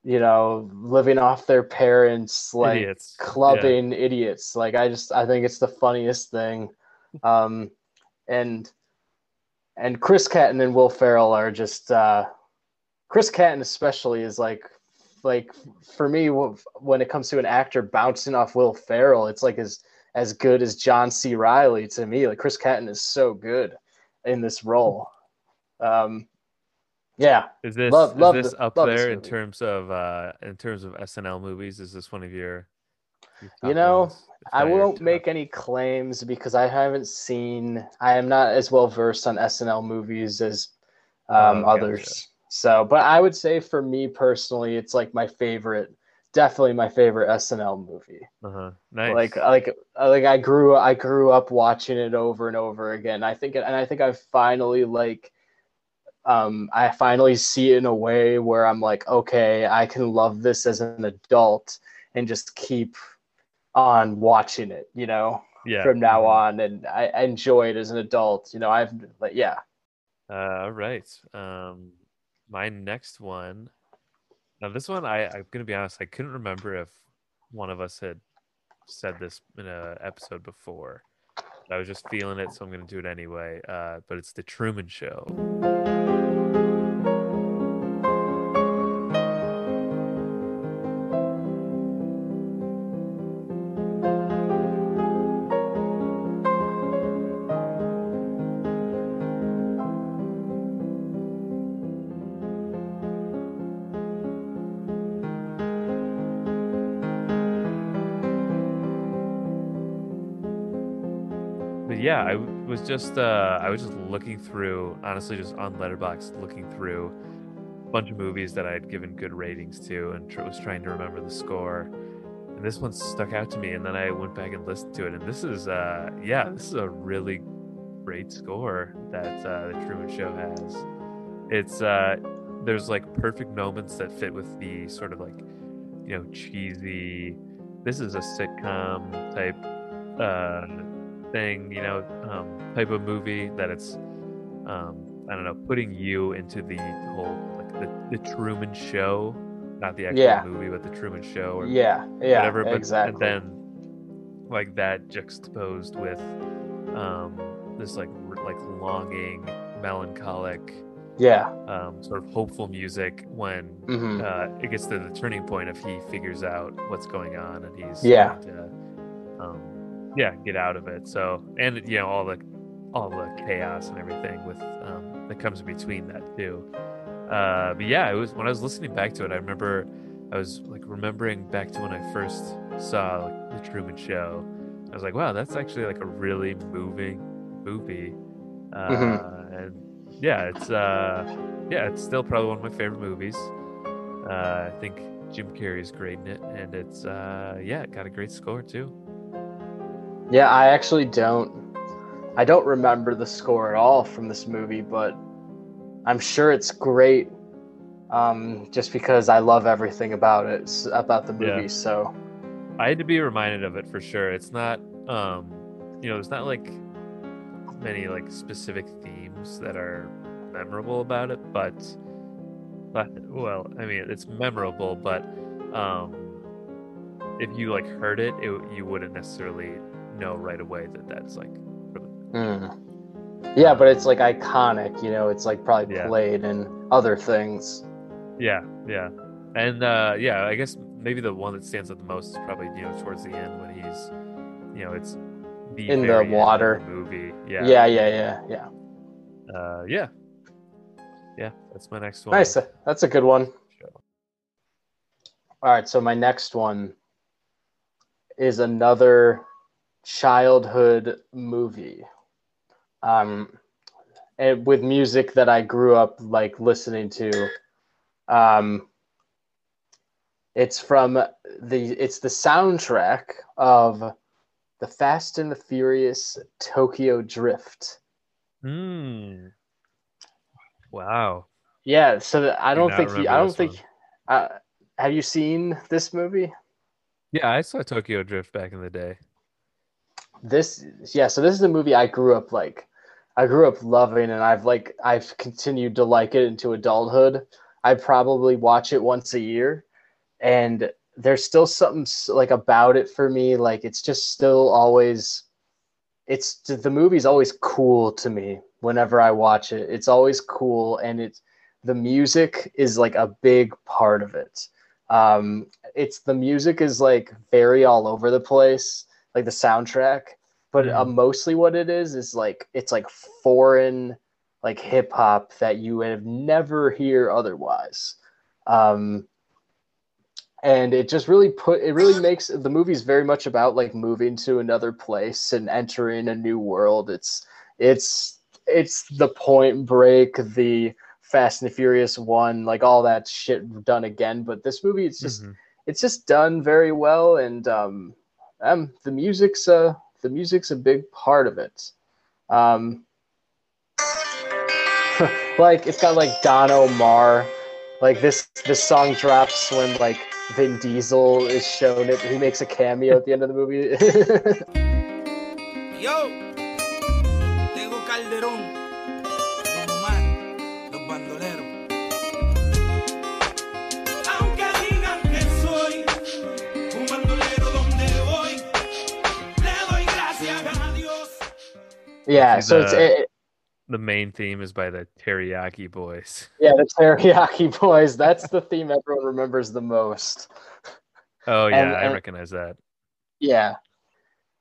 you know living off their parents like Idiots. Yeah. clubbing idiots like i just i think it's the funniest thing um and and chris Kattan and will ferrell are just uh chris Kattan especially is like like for me when it comes to an actor bouncing off will ferrell it's like as as good as john c. Reilly to me. Like chris Kattan is so good in this role. Um yeah. Is this Love- love this the- up love this there in terms of uh in terms of SNL movies? Is this one of your, your You know, ones, I won't make any claims because I haven't seen. I am not as well versed on SNL movies as um, Oh, others. So, but I would say for me personally, it's like my favorite. Definitely my favorite SNL movie. Uh-huh. Nice. Like, like, like I grew, I grew up watching it over and over again. I think, and I think I finally like, um, I finally see it in a way where I'm like, okay, I can love this as an adult and just keep on watching it. You know yeah. from now mhm. on and I, I enjoy it as an adult you know i've like yeah Uh, all right. Um, my next one. Now, this one, I I'm gonna be honest. I couldn't remember if one of us had said this in a episode before. I was just feeling it, so I'm gonna do it anyway. Uh, but it's the Truman Show. Just uh, I was just looking through, honestly, just on Letterboxd, looking through a bunch of movies that I had given good ratings to, and tr- was trying to remember the score. And this one stuck out to me, and then I went back and listened to it, and this is uh, yeah, this is a really great score that uh, the Truman Show has. It's uh, there's like perfect moments that fit with the sort of like you know cheesy. This is a sitcom type uh, thing, you know, um, type of movie that it's, um, I don't know, putting you into the whole like the, the Truman Show, not the actual Yeah. movie, but the Truman Show or yeah yeah whatever. But exactly and then like that juxtaposed with um, this like r- like longing, melancholic, yeah um, sort of hopeful music when hmm uh, it gets to the turning point of he figures out what's going on and he's Yeah. to, um, yeah, get out of it. So and you know all the all the chaos and everything with um, that comes between that too. Uh, but yeah, it was when I was listening back to it, I remember I was like remembering back to when I first saw like, the Truman Show. I was like, wow, that's actually like a really moving movie. Uh, Mhm. And yeah, it's uh, yeah, it's still probably one of my favorite movies. Uh, I think Jim Carrey's great in it, and it's uh, yeah, it got a great score too. Yeah i actually don't i don't remember the score at all from this movie but i'm sure it's great um just because i love everything about it about the movie Yeah. so I had to be reminded of it for sure. It's not, um, you know, there's not like many like specific themes that are memorable about it, but but well, I mean, it's memorable, but um, if you like heard it, it, you wouldn't necessarily know right away that that's like. Mm. Yeah, but it's like iconic, you know. It's like probably Yeah. played in other things. Yeah, yeah, and uh, yeah, I guess maybe the one that stands out the most is probably you know towards the end when he's, you know, it's the In the water. the movie. Yeah, Yeah, yeah, yeah, yeah. uh, yeah, yeah. That's my next one. Nice. That's a good one. All right, so my next one is another childhood movie. Um and with music that I grew up like listening to. Um it's from the it's the soundtrack of the Fast and the Furious Tokyo Drift. Hmm. Wow. Yeah, so I Do don't not think you, I don't think uh, have you seen this movie? Yeah, I saw Tokyo Drift back in the day. This yeah, so this is a movie I grew up like I grew up loving and I've like I've continued to like it into adulthood. I probably watch it once a year and there's still something like about it for me like it's just still always it's the movie's always cool to me whenever I watch it. It's always cool and it's the music is like a big part of it. Um it's the music is like very all over the place like the soundtrack but uh, Mhm. mostly what it is is like it's like foreign like hip hop that you would have never hear otherwise um and it just really put it really makes the movie's very much about like moving to another place and entering a new world it's it's it's the point break the fast and the furious one like all that shit done again but this movie it's just Mhm. it's just done very well and um, um the music's uh the music's a big part of it. Um *laughs* like it's got like Don Omar. Like this this song drops when like Vin Diesel is shown it. He makes a cameo at the end of the movie *laughs* yeah so it's uh, it, The main theme is by the Teriyaki Boys. *laughs* yeah the Teriyaki Boys that's the theme everyone remembers the most Oh yeah, And- I and- recognize that. Yeah.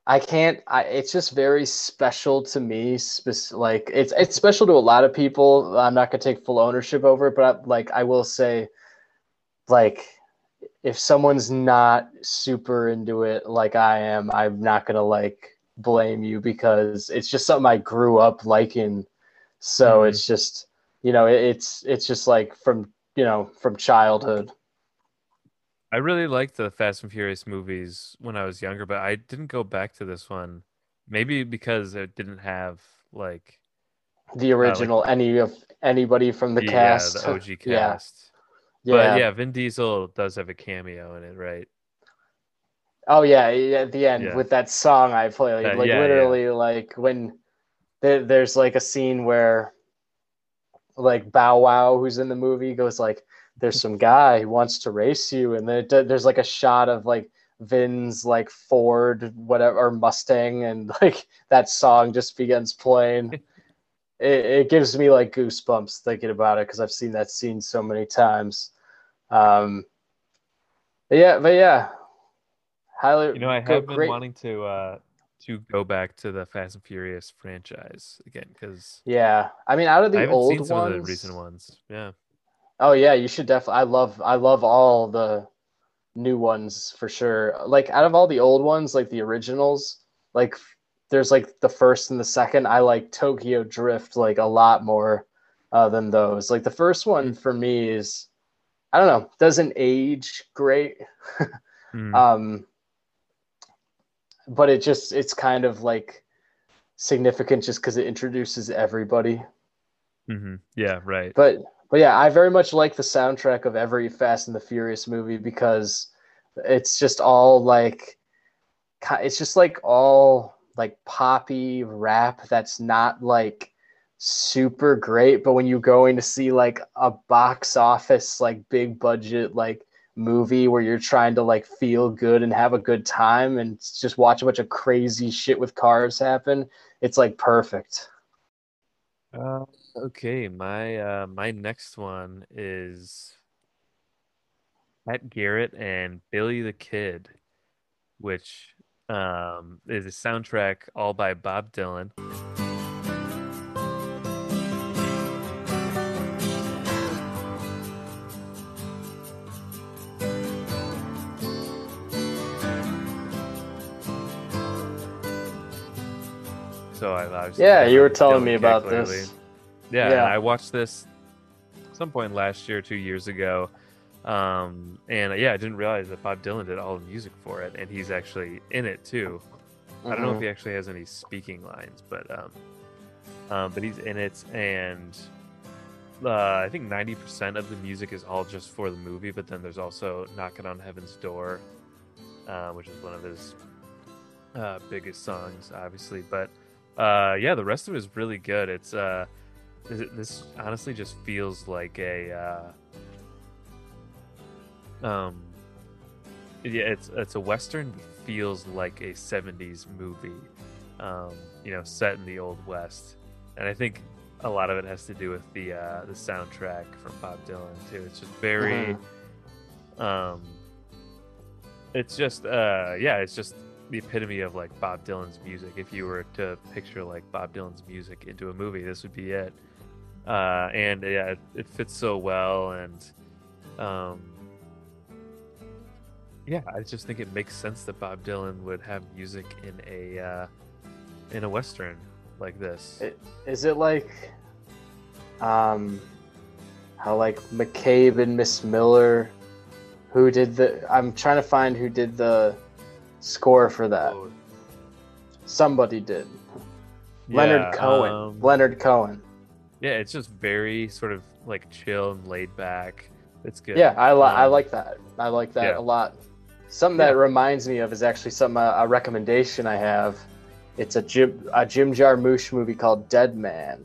I can't I it's just very special to me spec- like it's it's special to a lot of people. I'm not going to take full ownership over it, but I, like I will say like if someone's not super into it like I am, I'm not going to like blame you because it's just something I grew up liking. So Mhm. it's just, you know, it, it's it's just like from, you know, from childhood. I really liked the Fast and Furious movies when I was younger, but I didn't go back to this one. Maybe because it didn't have like The original any of anybody from the yeah, cast. the OG *laughs* Yeah. cast. But yeah, Vin Diesel does have a cameo in it, right? Oh yeah, yeah, at the end Yeah. with that song I play, like, like yeah, yeah. literally, like when there, there's like a scene where, like Bow Wow, who's in the movie, goes like, "There's some guy who wants to race you," and then there's like a shot of like Vin's like Ford, whatever, or Mustang, and *laughs* like that song just begins playing. *laughs* it, it gives me like goosebumps thinking about it because I've seen that scene so many times. Um, but yeah, but yeah, highly. You know, I have been great- wanting to uh to go back to the Fast and Furious franchise again because Yeah, I mean, out of the old ones, of the recent ones. Yeah. Oh yeah, you should definitely. I love I love all the new ones for sure. Like out of all the old ones, like the originals, like there's like the first and the second. I like Tokyo Drift like a lot more uh, than those. Like the first one for me is I don't know, doesn't age great. *laughs* Mm. Um but it just it's kind of like significant just because it introduces everybody. hmm Yeah, right. But but yeah, I very much like the soundtrack of every Fast and the Furious movie because it's just all like it's just like all like poppy rap that's not like super great, but when you're going to see like a box office like big budget like movie where you're trying to like feel good and have a good time and just watch a bunch of crazy shit with cars happen, it's like perfect. Uh, okay, my uh, my next one is Pat Garrett and Billy the Kid, which um, is a soundtrack all by Bob Dylan. Yeah, you were telling me about clearly. this. Yeah, Yeah. I watched this some point last year, two years ago. Um, and yeah, I didn't realize that Bob Dylan did all the music for it, and he's actually in it too. I don't know if Mhm. he actually has any speaking lines, but um, um, but he's in it, and uh, I think ninety percent of the music is all just for the movie. But then there's also "Knocking on Heaven's Door," uh, which is one of his uh, biggest songs, obviously. But uh, yeah, the rest of it is really good. It's uh, this, this honestly just feels like a uh, um, yeah, it's it's a western. Feels like a '70s movie, um, you know, set in the old west, and I think a lot of it has to do with the uh, the soundtrack from Bob Dylan too. It's just very, um, it's just uh, yeah, it's just the epitome of like Bob Dylan's music. If you were to picture like Bob Dylan's music into a movie, this would be it. Uh, and yeah, it, it fits so well, and um, yeah, I just think it makes sense that Bob Dylan would have music in a uh, in a western like this. It- Is it like um how like McCabe and Miss Miller who did the I'm trying to find who did the score for that. Oh, Somebody did. yeah, Leonard Cohen. um, Leonard Cohen. yeah, it's just very sort of like chill and laid back. It's good. Yeah, I li- I Um, like that. I like that yeah. a lot. Something that reminds me of is actually some uh, a recommendation I have. It's a Jim a Jim Jarmusch movie called Dead Man.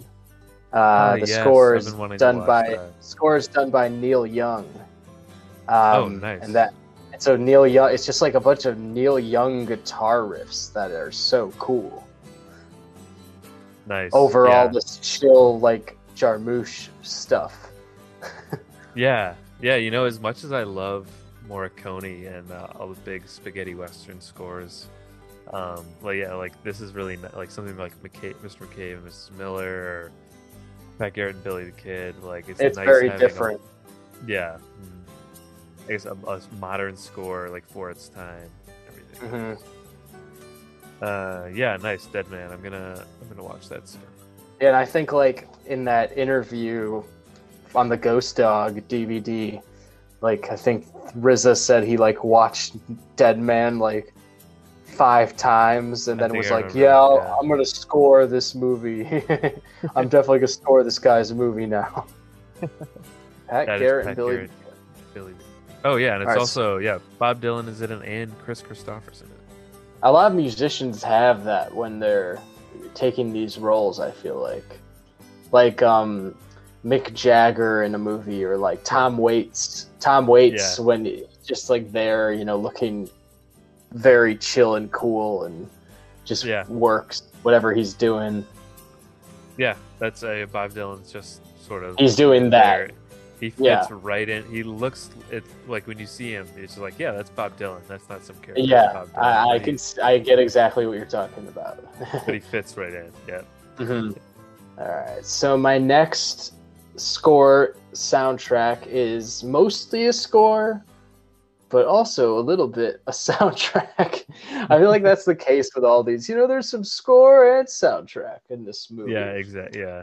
Uh, Oh, the yes, score is been wanting to done by that. score is done by Neil Young. Um, Oh, nice. And that so Neil Young, it's just like a bunch of Neil Young guitar riffs that are so cool. nice. Over all this chill like Jarmusch stuff. *laughs* Yeah, yeah. You know, as much as I love Morricone and uh, all the big spaghetti western scores, um, like yeah, like this is really not, like something like McCabe, Mr. McCabe and Mrs. Miller, or Pat Garrett and Billy the Kid. Like it's It's nice very having a- different. yeah, mm. I guess a, a modern score like for its time, everything. hmm Uh, yeah, nice, Dead Man. I'm gonna I'm gonna watch that soon. And I think like in that interview on the Ghost Dog DVD, like I think RZA said he like watched Dead Man like five times and I then was I like, "Yeah, yeah. I'm gonna score this movie. *laughs* I'm definitely gonna score this guy's movie now." *laughs* Pat Garrett Pat and Billy. Garrett. Billy. Oh yeah, and it's Alright, so- also yeah, Bob Dylan is in it and Kris Kristofferson in it. A lot of musicians have that when they're taking these roles. I feel like, like um, Mick Jagger in a movie, or like Tom Waits. Tom Waits Yeah. when he- just like there, you know, looking very chill and cool, and just Yeah. works whatever he's doing. Yeah, that's a Bob Dylan's just sort of. He's doing that. there. He fits Yeah. right in. He looks it like when you see him, it's like, yeah, that's Bob Dylan. That's not some character. Yeah, Bob Dylan. I, I can I get exactly what you're talking about. *laughs* but he fits right in. Yeah. Mhm. All right. So my next score soundtrack is mostly a score, but also a little bit a *laughs* soundtrack. I feel like that's the case with all these. You know, there's some score and soundtrack in this movie. Yeah. Exactly. Yeah.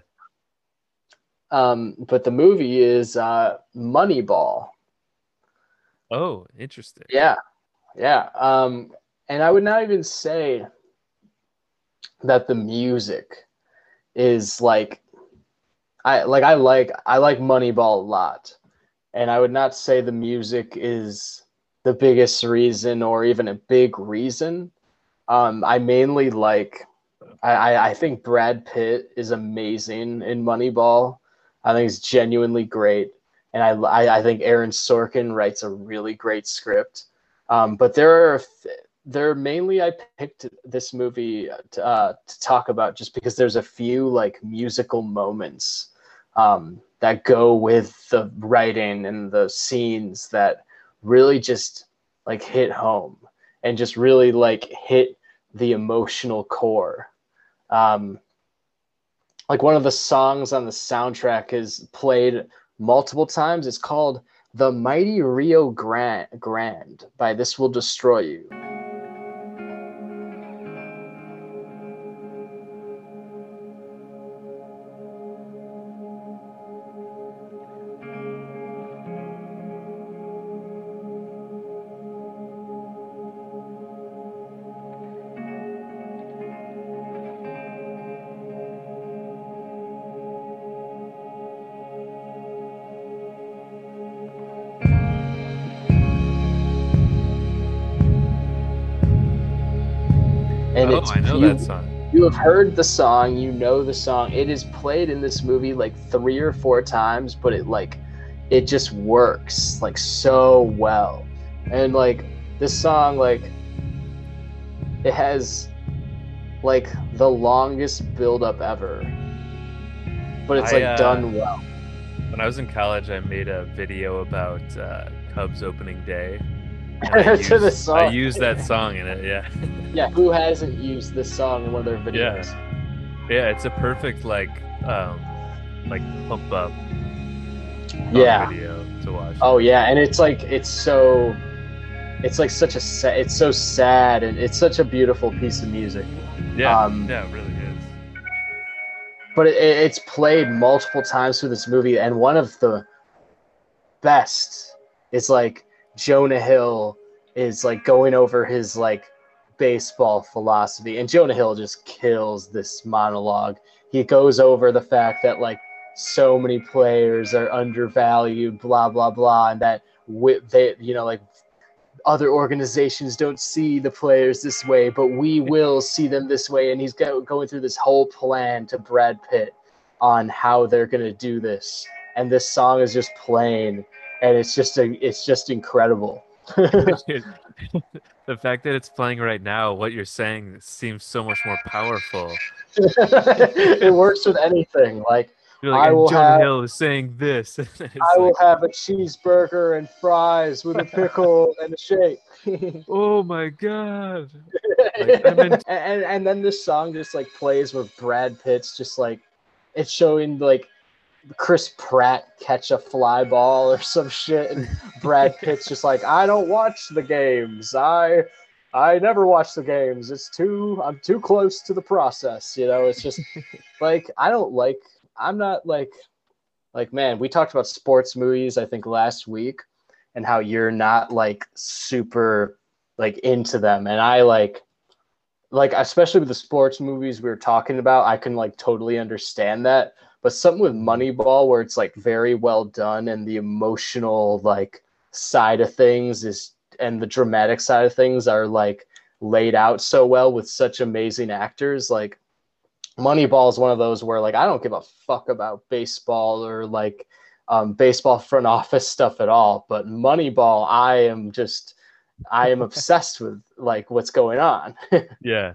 Um, but the movie is uh, Moneyball. Oh, interesting. Yeah, yeah. Um, and I would not even say that the music is like I like I like I like Moneyball a lot, and I would not say the music is the biggest reason or even a big reason. Um, I mainly like I, I I think Brad Pitt is amazing in Moneyball. I think he's genuinely great, and I I, I think Aaron Sorkin writes a really great script. Um, but there are there mainly I picked this movie to, uh, to talk about just because there's a few like musical moments um, that go with the writing and the scenes that really just like hit home and just really like hit the emotional core. Um, like one of the songs on the soundtrack is played multiple times. It's called "The Mighty Rio Grande" Grand by This Will Destroy You. It's I know you- that song. You have heard the song, you know the song. It is played in this movie like three or four times, but it like it just works like so well. And like this song, like it has like the longest build up ever. But it's I, like uh, done well. When I was in college, I made a video about uh, Cubs opening day. *laughs* To the used- song. I used that song in it. Yeah, *laughs* Yeah, who hasn't used this song in one of their videos? yeah, Yeah, it's a perfect like um, like pump up. Yeah. video to watch. Oh yeah, and it's like it's so it's like such a sa- it's so sad and it's such a beautiful piece of music. yeah, um, yeah, it really is. But it, it- it's played multiple times through this movie, and one of the best is like Jonah Hill is like going over his like baseball philosophy, and Jonah Hill just kills this monologue. He goes over the fact that like so many players are undervalued, blah blah blah, and that wi- they you know like other organizations don't see the players this way, but we will see them this way. And he's go, going through this whole plan to Brad Pitt on how they're going to do this. And this song is just playing, and it's just a, it's just incredible. *laughs* *laughs* The fact that it's playing right now, what you're saying seems so much more powerful. *laughs* it works with anything. Like like, I will Jonah have- Hill is saying this. I will have a cheeseburger and fries with a pickle and a shake. oh my god. Like, in- and, and and then this song just like plays with Brad Pitt's just like it's showing like Chris Pratt catch a fly ball or some shit, and Brad Pitt's just like, I don't watch the games. I I never watch the games. It's too I'm too close to the process. You know, it's just *laughs* like I don't like I'm not like like man, we talked about sports movies I think last week and how you're not like super like into them and I like like especially with the sports movies we were talking about, I can like totally understand that. But something with Moneyball where it's like very well done and the emotional like side of things is and the dramatic side of things are like laid out so well with such amazing actors like Moneyball is one of those where like I don't give a fuck about baseball or like um, baseball front office stuff at all. But Moneyball, I am just I am obsessed with like what's going on. *laughs* Yeah.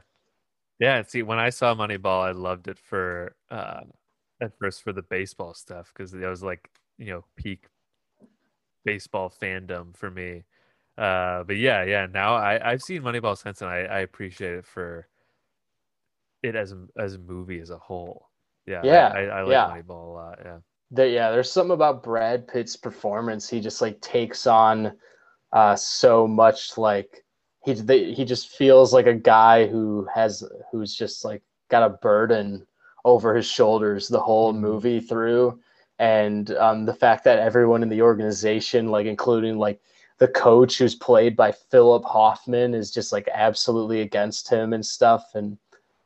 Yeah. See, when I saw Moneyball, I loved it for uh at first for the baseball stuff because that was like, you know, peak baseball fandom for me. Uh but yeah, yeah. Now I, I've seen Moneyball since and I, I appreciate it for it as a as a movie as a whole. Yeah. Yeah, I, I, like yeah. Moneyball a lot. Yeah. There, yeah, there's something about Brad Pitt's performance. He just like takes on uh, so much. Like he they, he just feels like a guy who has who's just like got a burden over his shoulders the whole Mhm. movie through, and um, the fact that everyone in the organization, like including like the coach who's played by Philip Hoffman, is just like absolutely against him and stuff, and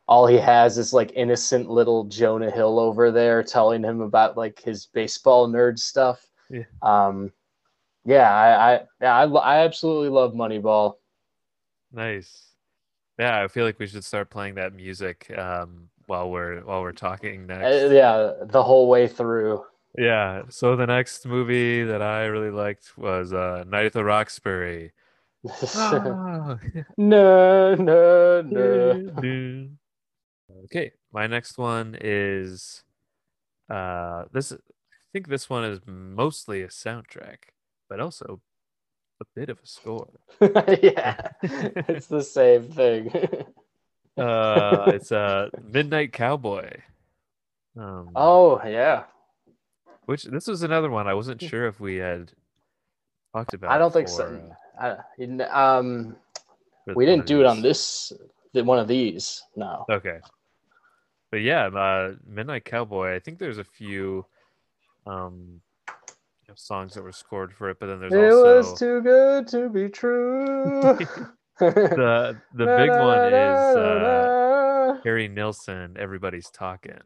all he has is like innocent little Jonah Hill over there telling him about like his baseball nerd stuff. Yeah. Um, yeah, I, I, yeah, I, I absolutely love Moneyball. Nice. Yeah, I feel like we should start playing that music um, while we're while we're talking next. Uh, yeah, the whole way through. Yeah. So the next movie that I really liked was uh, Night at the Roxbury. *laughs* Ah. no, no, no. *laughs* Okay, my next one is uh this I think this one is mostly a soundtrack, but also a bit of a score. *laughs* yeah, it's the same thing. Uh it's uh Midnight Cowboy. Um oh yeah, which this was another one I wasn't sure if we had talked about. I don't think so. I, um, we didn't do it on this, th- one of these. No. Okay. But yeah, uh, Midnight Cowboy. I think there's a few um, you know, songs that were scored for it, but then there's It also was too good to be true. *laughs* the the *laughs* big one is uh, Harry Nilsson. Everybody's talking.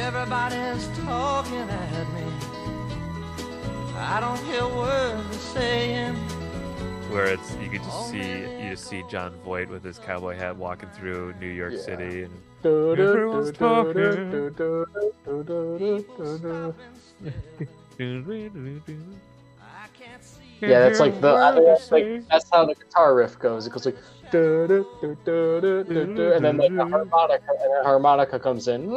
Everybody's talking at me. I don't hear words they're saying. Where it's you could just see you just see Jon Voight with his cowboy hat walking through New York Yeah. City, and Everyone's talking. I can't see. Yeah, that's like the I think that's like that's how the guitar riff goes. It goes like and then like the harmonica and the harmonica comes in.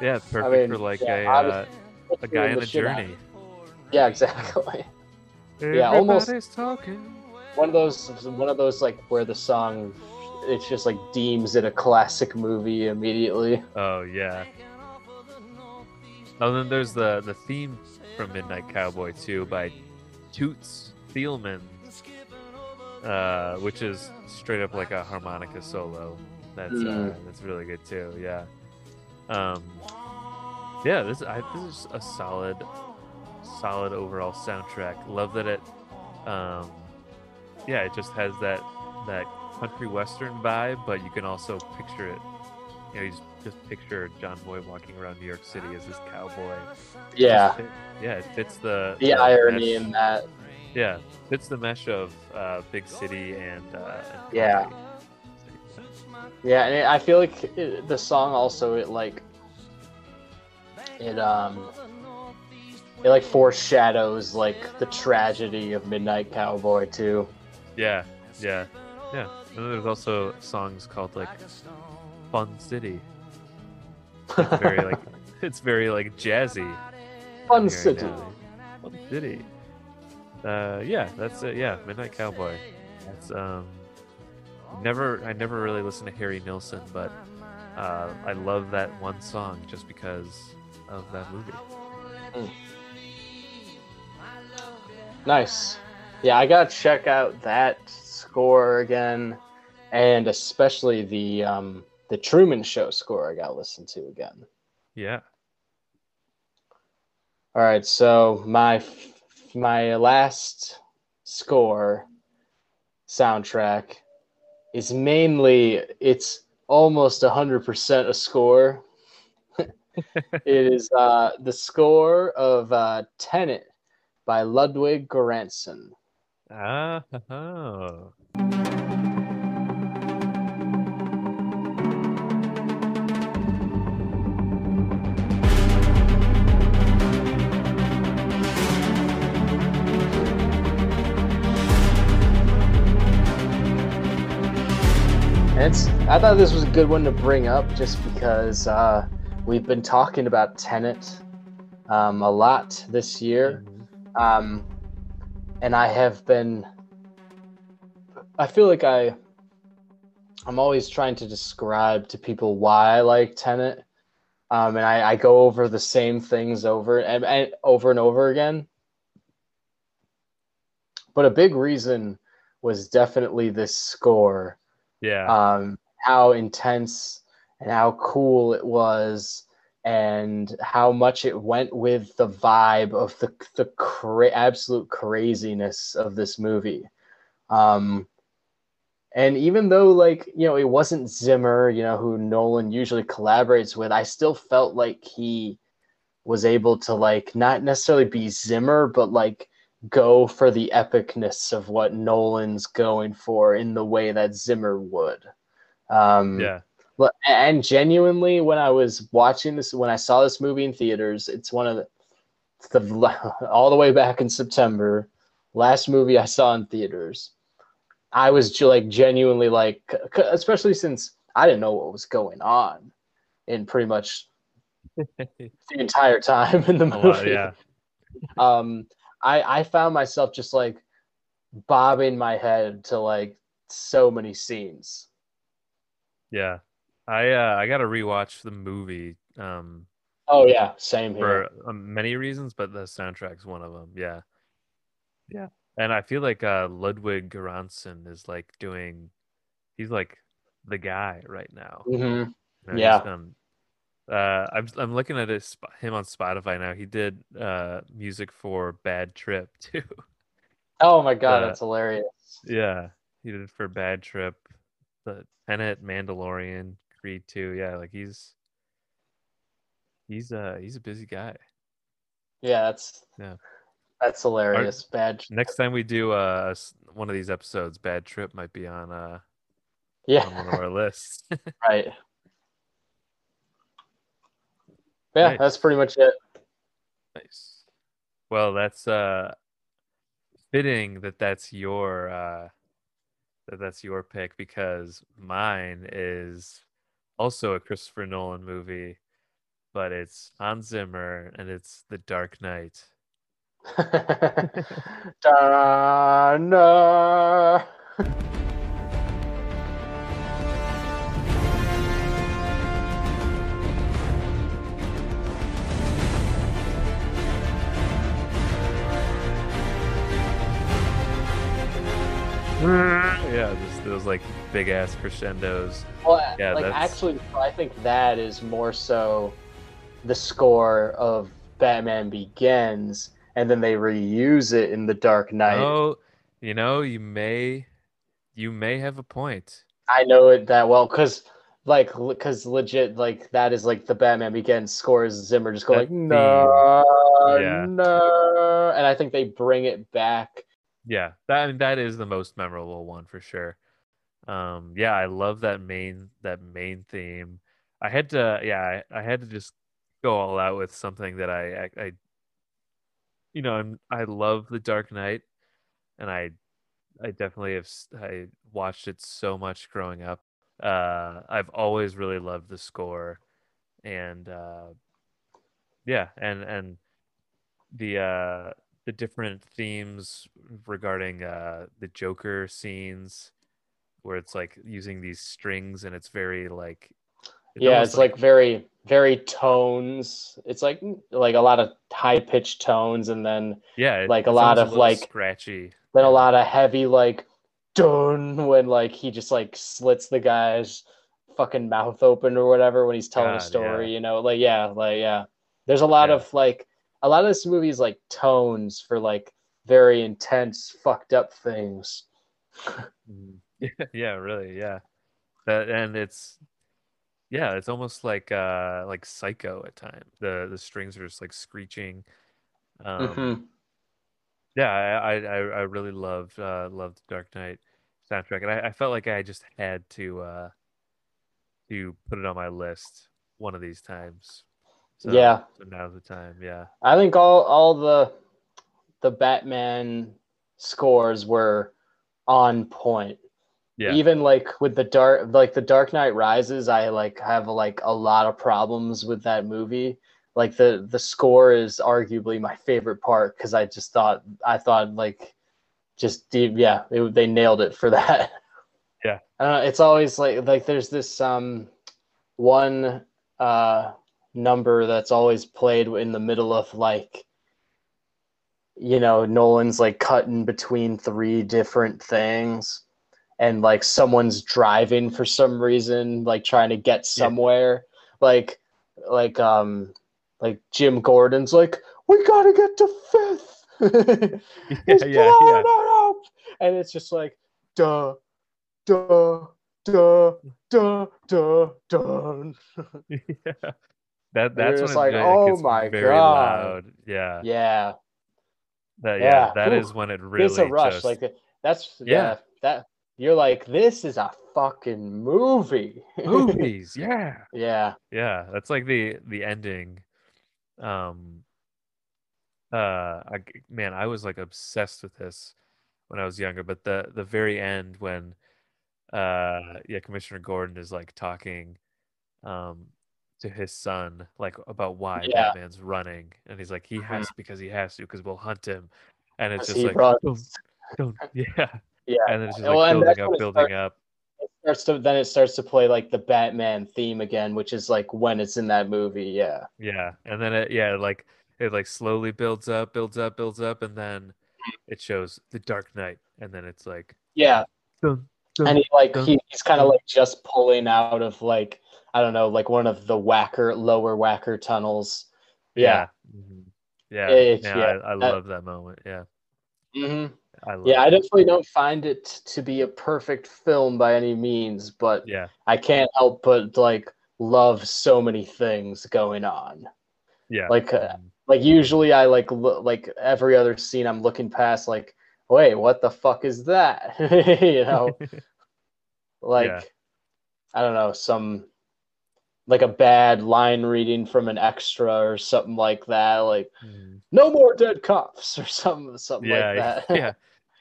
Yeah, it's perfect mean, for like yeah, a I was uh, a guy in a journey. Yeah, *laughs* exactly. Yeah, almost- talking. One of those one of those like where the song it's just like deems it a classic movie immediately. Oh yeah. Oh, then there's the the theme from Midnight Cowboy too by Toots Thielemans, uh, which is straight up like a harmonica solo. That's uh, Mm. that's really good too. Yeah. Um. Yeah, this I this is a solid, solid overall soundtrack. Love that it. Um. Yeah, it just has that that country western vibe, but you can also picture it. You know, you just, just picture Jon Voight walking around New York City as this cowboy. Yeah. Fit- yeah, it fits the The irony mesh- in that. Yeah, fits the mesh of uh, big city and, uh, and Yeah. Yeah, and it, I feel like it, the song also it like it um it like foreshadows like the tragedy of Midnight Cowboy too. Yeah, yeah, yeah. And then there's also songs called like Fun City. It's very *laughs* like it's very like jazzy. Fun City. now. Fun City. Uh, yeah, that's it. Yeah, Midnight Cowboy. That's um, never. I never really listened to Harry Nilsson, but uh, I love that one song just because of that movie. Nice. Yeah, I gotta check out that score again, and especially the um the Truman Show score. I gotta listen to again. Yeah. All right, so my my last score soundtrack is mainly it's almost a 100% a score. *laughs* it is uh, the score of uh, Tenet by Ludwig Göransson. Ah. And it's I thought this was a good one to bring up just because uh, we've been talking about Tenet um, a lot this year. Um, and I have been. I feel like I. I'm always trying to describe to people why I like Tenet, um, and I, I go over the same things over and, and over and over again. But a big reason was definitely this score Yeah. um, how intense and how cool it was and how much it went with the vibe of the the cra- absolute craziness of this movie um, And even though like, you know, it wasn't Zimmer, you know, who Nolan usually collaborates with, I still felt like he was able to like not necessarily be Zimmer, but like go for the epicness of what Nolan's going for in the way that Zimmer would. Um, Yeah. And genuinely, when I was watching this, when I saw this movie in theaters, it's one of the, the *laughs* all the way back in September, last movie I saw in theaters. I was like genuinely like, especially since I didn't know what was going on in pretty much *laughs* the entire time in the movie. lot, yeah. *laughs* Um, I I found myself just like bobbing my head to like so many scenes. Yeah. I uh I got to rewatch the movie um Oh yeah, same here. for um, many reasons, but the soundtrack's one of them. Yeah. Yeah. And I feel like uh Ludwig Göransson is like doing he's like the guy right now. hmm You know, he's Yeah. done- uh, I'm I'm looking at his him on Spotify now. He did uh music for Bad Trip *laughs* too. Oh my god, Uh, that's hilarious. yeah, he did it for Bad Trip, the Tenet, Mandalorian, Creed too. Yeah, like he's he's uh he's a busy guy. Yeah, that's Yeah. that's hilarious. Bad. Trip. Next time we do uh one of these episodes, Bad Trip might be on uh Yeah, on one of our lists. *laughs* right. Yeah, Nice. that's pretty much it. Nice. Well, that's uh fitting that that's your uh that that's your pick because mine is also a Christopher Nolan movie, but it's Hans Zimmer and it's The Dark Knight. *laughs* Da-na. *laughs* Those like big ass crescendos. Well, Yeah, like that's- actually, I think that is more so the score of Batman Begins, and then they reuse it in The Dark Knight. Oh, you know, you may you may have a point. I know it that well because, like, because legit, like that is like the Batman Begins score is Zimmer just going That like no, Yeah. no, and I think they bring it back. Yeah, that I mean, that is the most memorable one for sure. Um, yeah, I love that main that main theme. I had to, yeah, I, I had to just go all out with something that I, I, I you know, I'm, I love The Dark Knight, and I, I definitely have, i watched it so much growing up. Uh, I've always really loved the score, and uh, yeah, and and the uh the different themes regarding uh the Joker scenes where it's like using these strings and it's very like yeah, it's like, very, very tones. It's like like a lot of high pitched tones, and then yeah it- like a lot of, little like- scratchy then a lot of heavy like dun when like he just like slits the guy's fucking mouth open or whatever when he's telling God, a story yeah. you know like yeah like yeah there's a lot Yeah. of like a lot of this movie is like tones for like very intense fucked up things *laughs* Mhm. Yeah *laughs* yeah really yeah. That and it's yeah it's almost like uh like psycho at times the the strings are just like screeching. Um Mhm. yeah I, I i I really loved uh loved Dark Knight soundtrack and I, I felt like I just had to uh to put it on my list one of these times. So, Yeah. so now's the time yeah. I think all all the the batman scores were on point yeah. Even like with the dark like the dark knight rises i like have like a lot of problems with that movie. Like the the score is arguably my favorite part because i just thought i thought like just deep yeah it, they nailed it for *laughs* that. Yeah. uh, it's always like like there's this um one uh number that's always played in the middle of like you know nolan's like cutting between three different things and like someone's driving for some reason like trying to get somewhere like like um like jim gordon's like we gotta get to fifth *laughs* yeah It's yeah yeah blowing up. and it's just like duh duh, duh, duh, duh, dun. *laughs* yeah. That that's when like, "Oh my very God." loud. Yeah. Yeah, That, yeah, Yeah. that Whew. is when it really it's a rush. just Like that's Yeah. yeah. That you're like, this is a fucking movie. movies. *laughs* Yeah. yeah, Yeah, that's like the the ending. Um uh I, man, I was like obsessed with this when I was younger, but the the very end when uh yeah, Commissioner Gordon is like talking um to his son like about why Yeah. Mm-hmm. Batman's running and he's like he has because he has to because we'll hunt him and it's just like don't, don't yeah yeah. and then it's just like and building up building starts- up It starts to then it starts to play like the Batman theme again, which is like when it's in that movie. Yeah, Yeah, and then it yeah, like it like slowly builds up, builds up, builds up, and then it shows the Dark Knight, and then it's like yeah. dun, dun, and he like dun, he, he's kind of like just pulling out of like I don't know, like one of the Wacker Lower Wacker tunnels. Yeah. mhm, yeah, It's- yeah, yeah, I, I that- love that moment. Yeah, hmm I. Yeah, I definitely don't find it to be a perfect film by any means, but Yeah, I can't help but like love so many things going on. yeah, Like uh, mhm, like usually I like look like every other scene I'm looking past like wait, what the fuck is that? *laughs* you know, *laughs* like Yeah. I don't know, some like a bad line reading from an extra or something like that, like mhm. no more dead cops *laughs* or something something yeah, like that. yeah,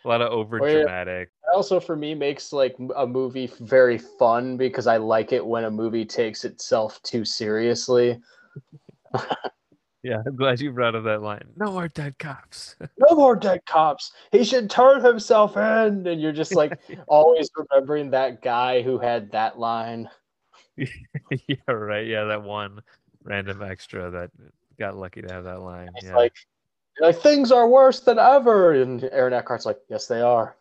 a lot of over dramatic. Also for me makes like a movie very fun because I like it when a movie takes itself too seriously. Yeah, I'm glad you brought up that line. No more dead cops. *laughs* No more dead cops. He should turn himself in. And you're just like *laughs* always remembering that guy who had that line. *laughs* yeah, right. Yeah, that one random extra that got lucky to have that line. It's Yeah. like, you're like things are worse than ever. And Aaron Eckhart's like, yes, they are.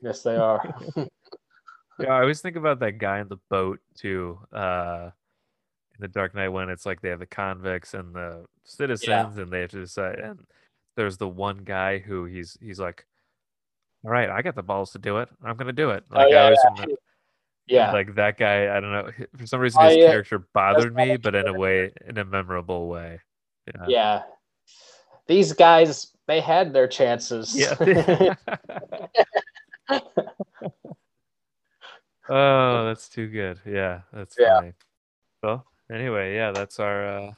Yes, they are. *laughs* Yeah, I always think about that guy in the boat too. Uh, in the Dark Knight when it's like they have the convicts and the citizens, and they have to decide. And there's the one guy who he's he's like, "All right, I got the balls to do it. I'm gonna do it." Oh, Like I yeah, always yeah. remember- yeah. like that guy. I don't know. For some reason, his uh, character bothered me, but in a way, in a memorable way. Yeah. yeah. These guys, they had their chances. Yeah. *laughs* *laughs* oh, that's too good. Yeah, that's Yeah. funny. Well, anyway, yeah, that's our uh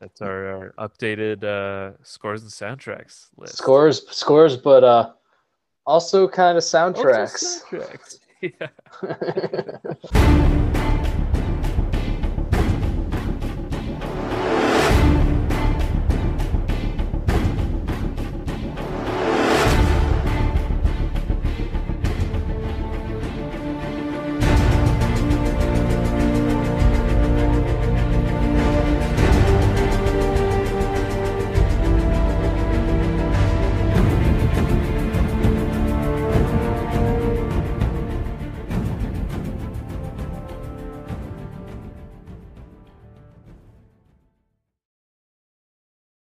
that's our, our updated uh scores and soundtracks list. scores, scores, but uh, also kind of Also soundtracks. soundtracks. *laughs* Yeah.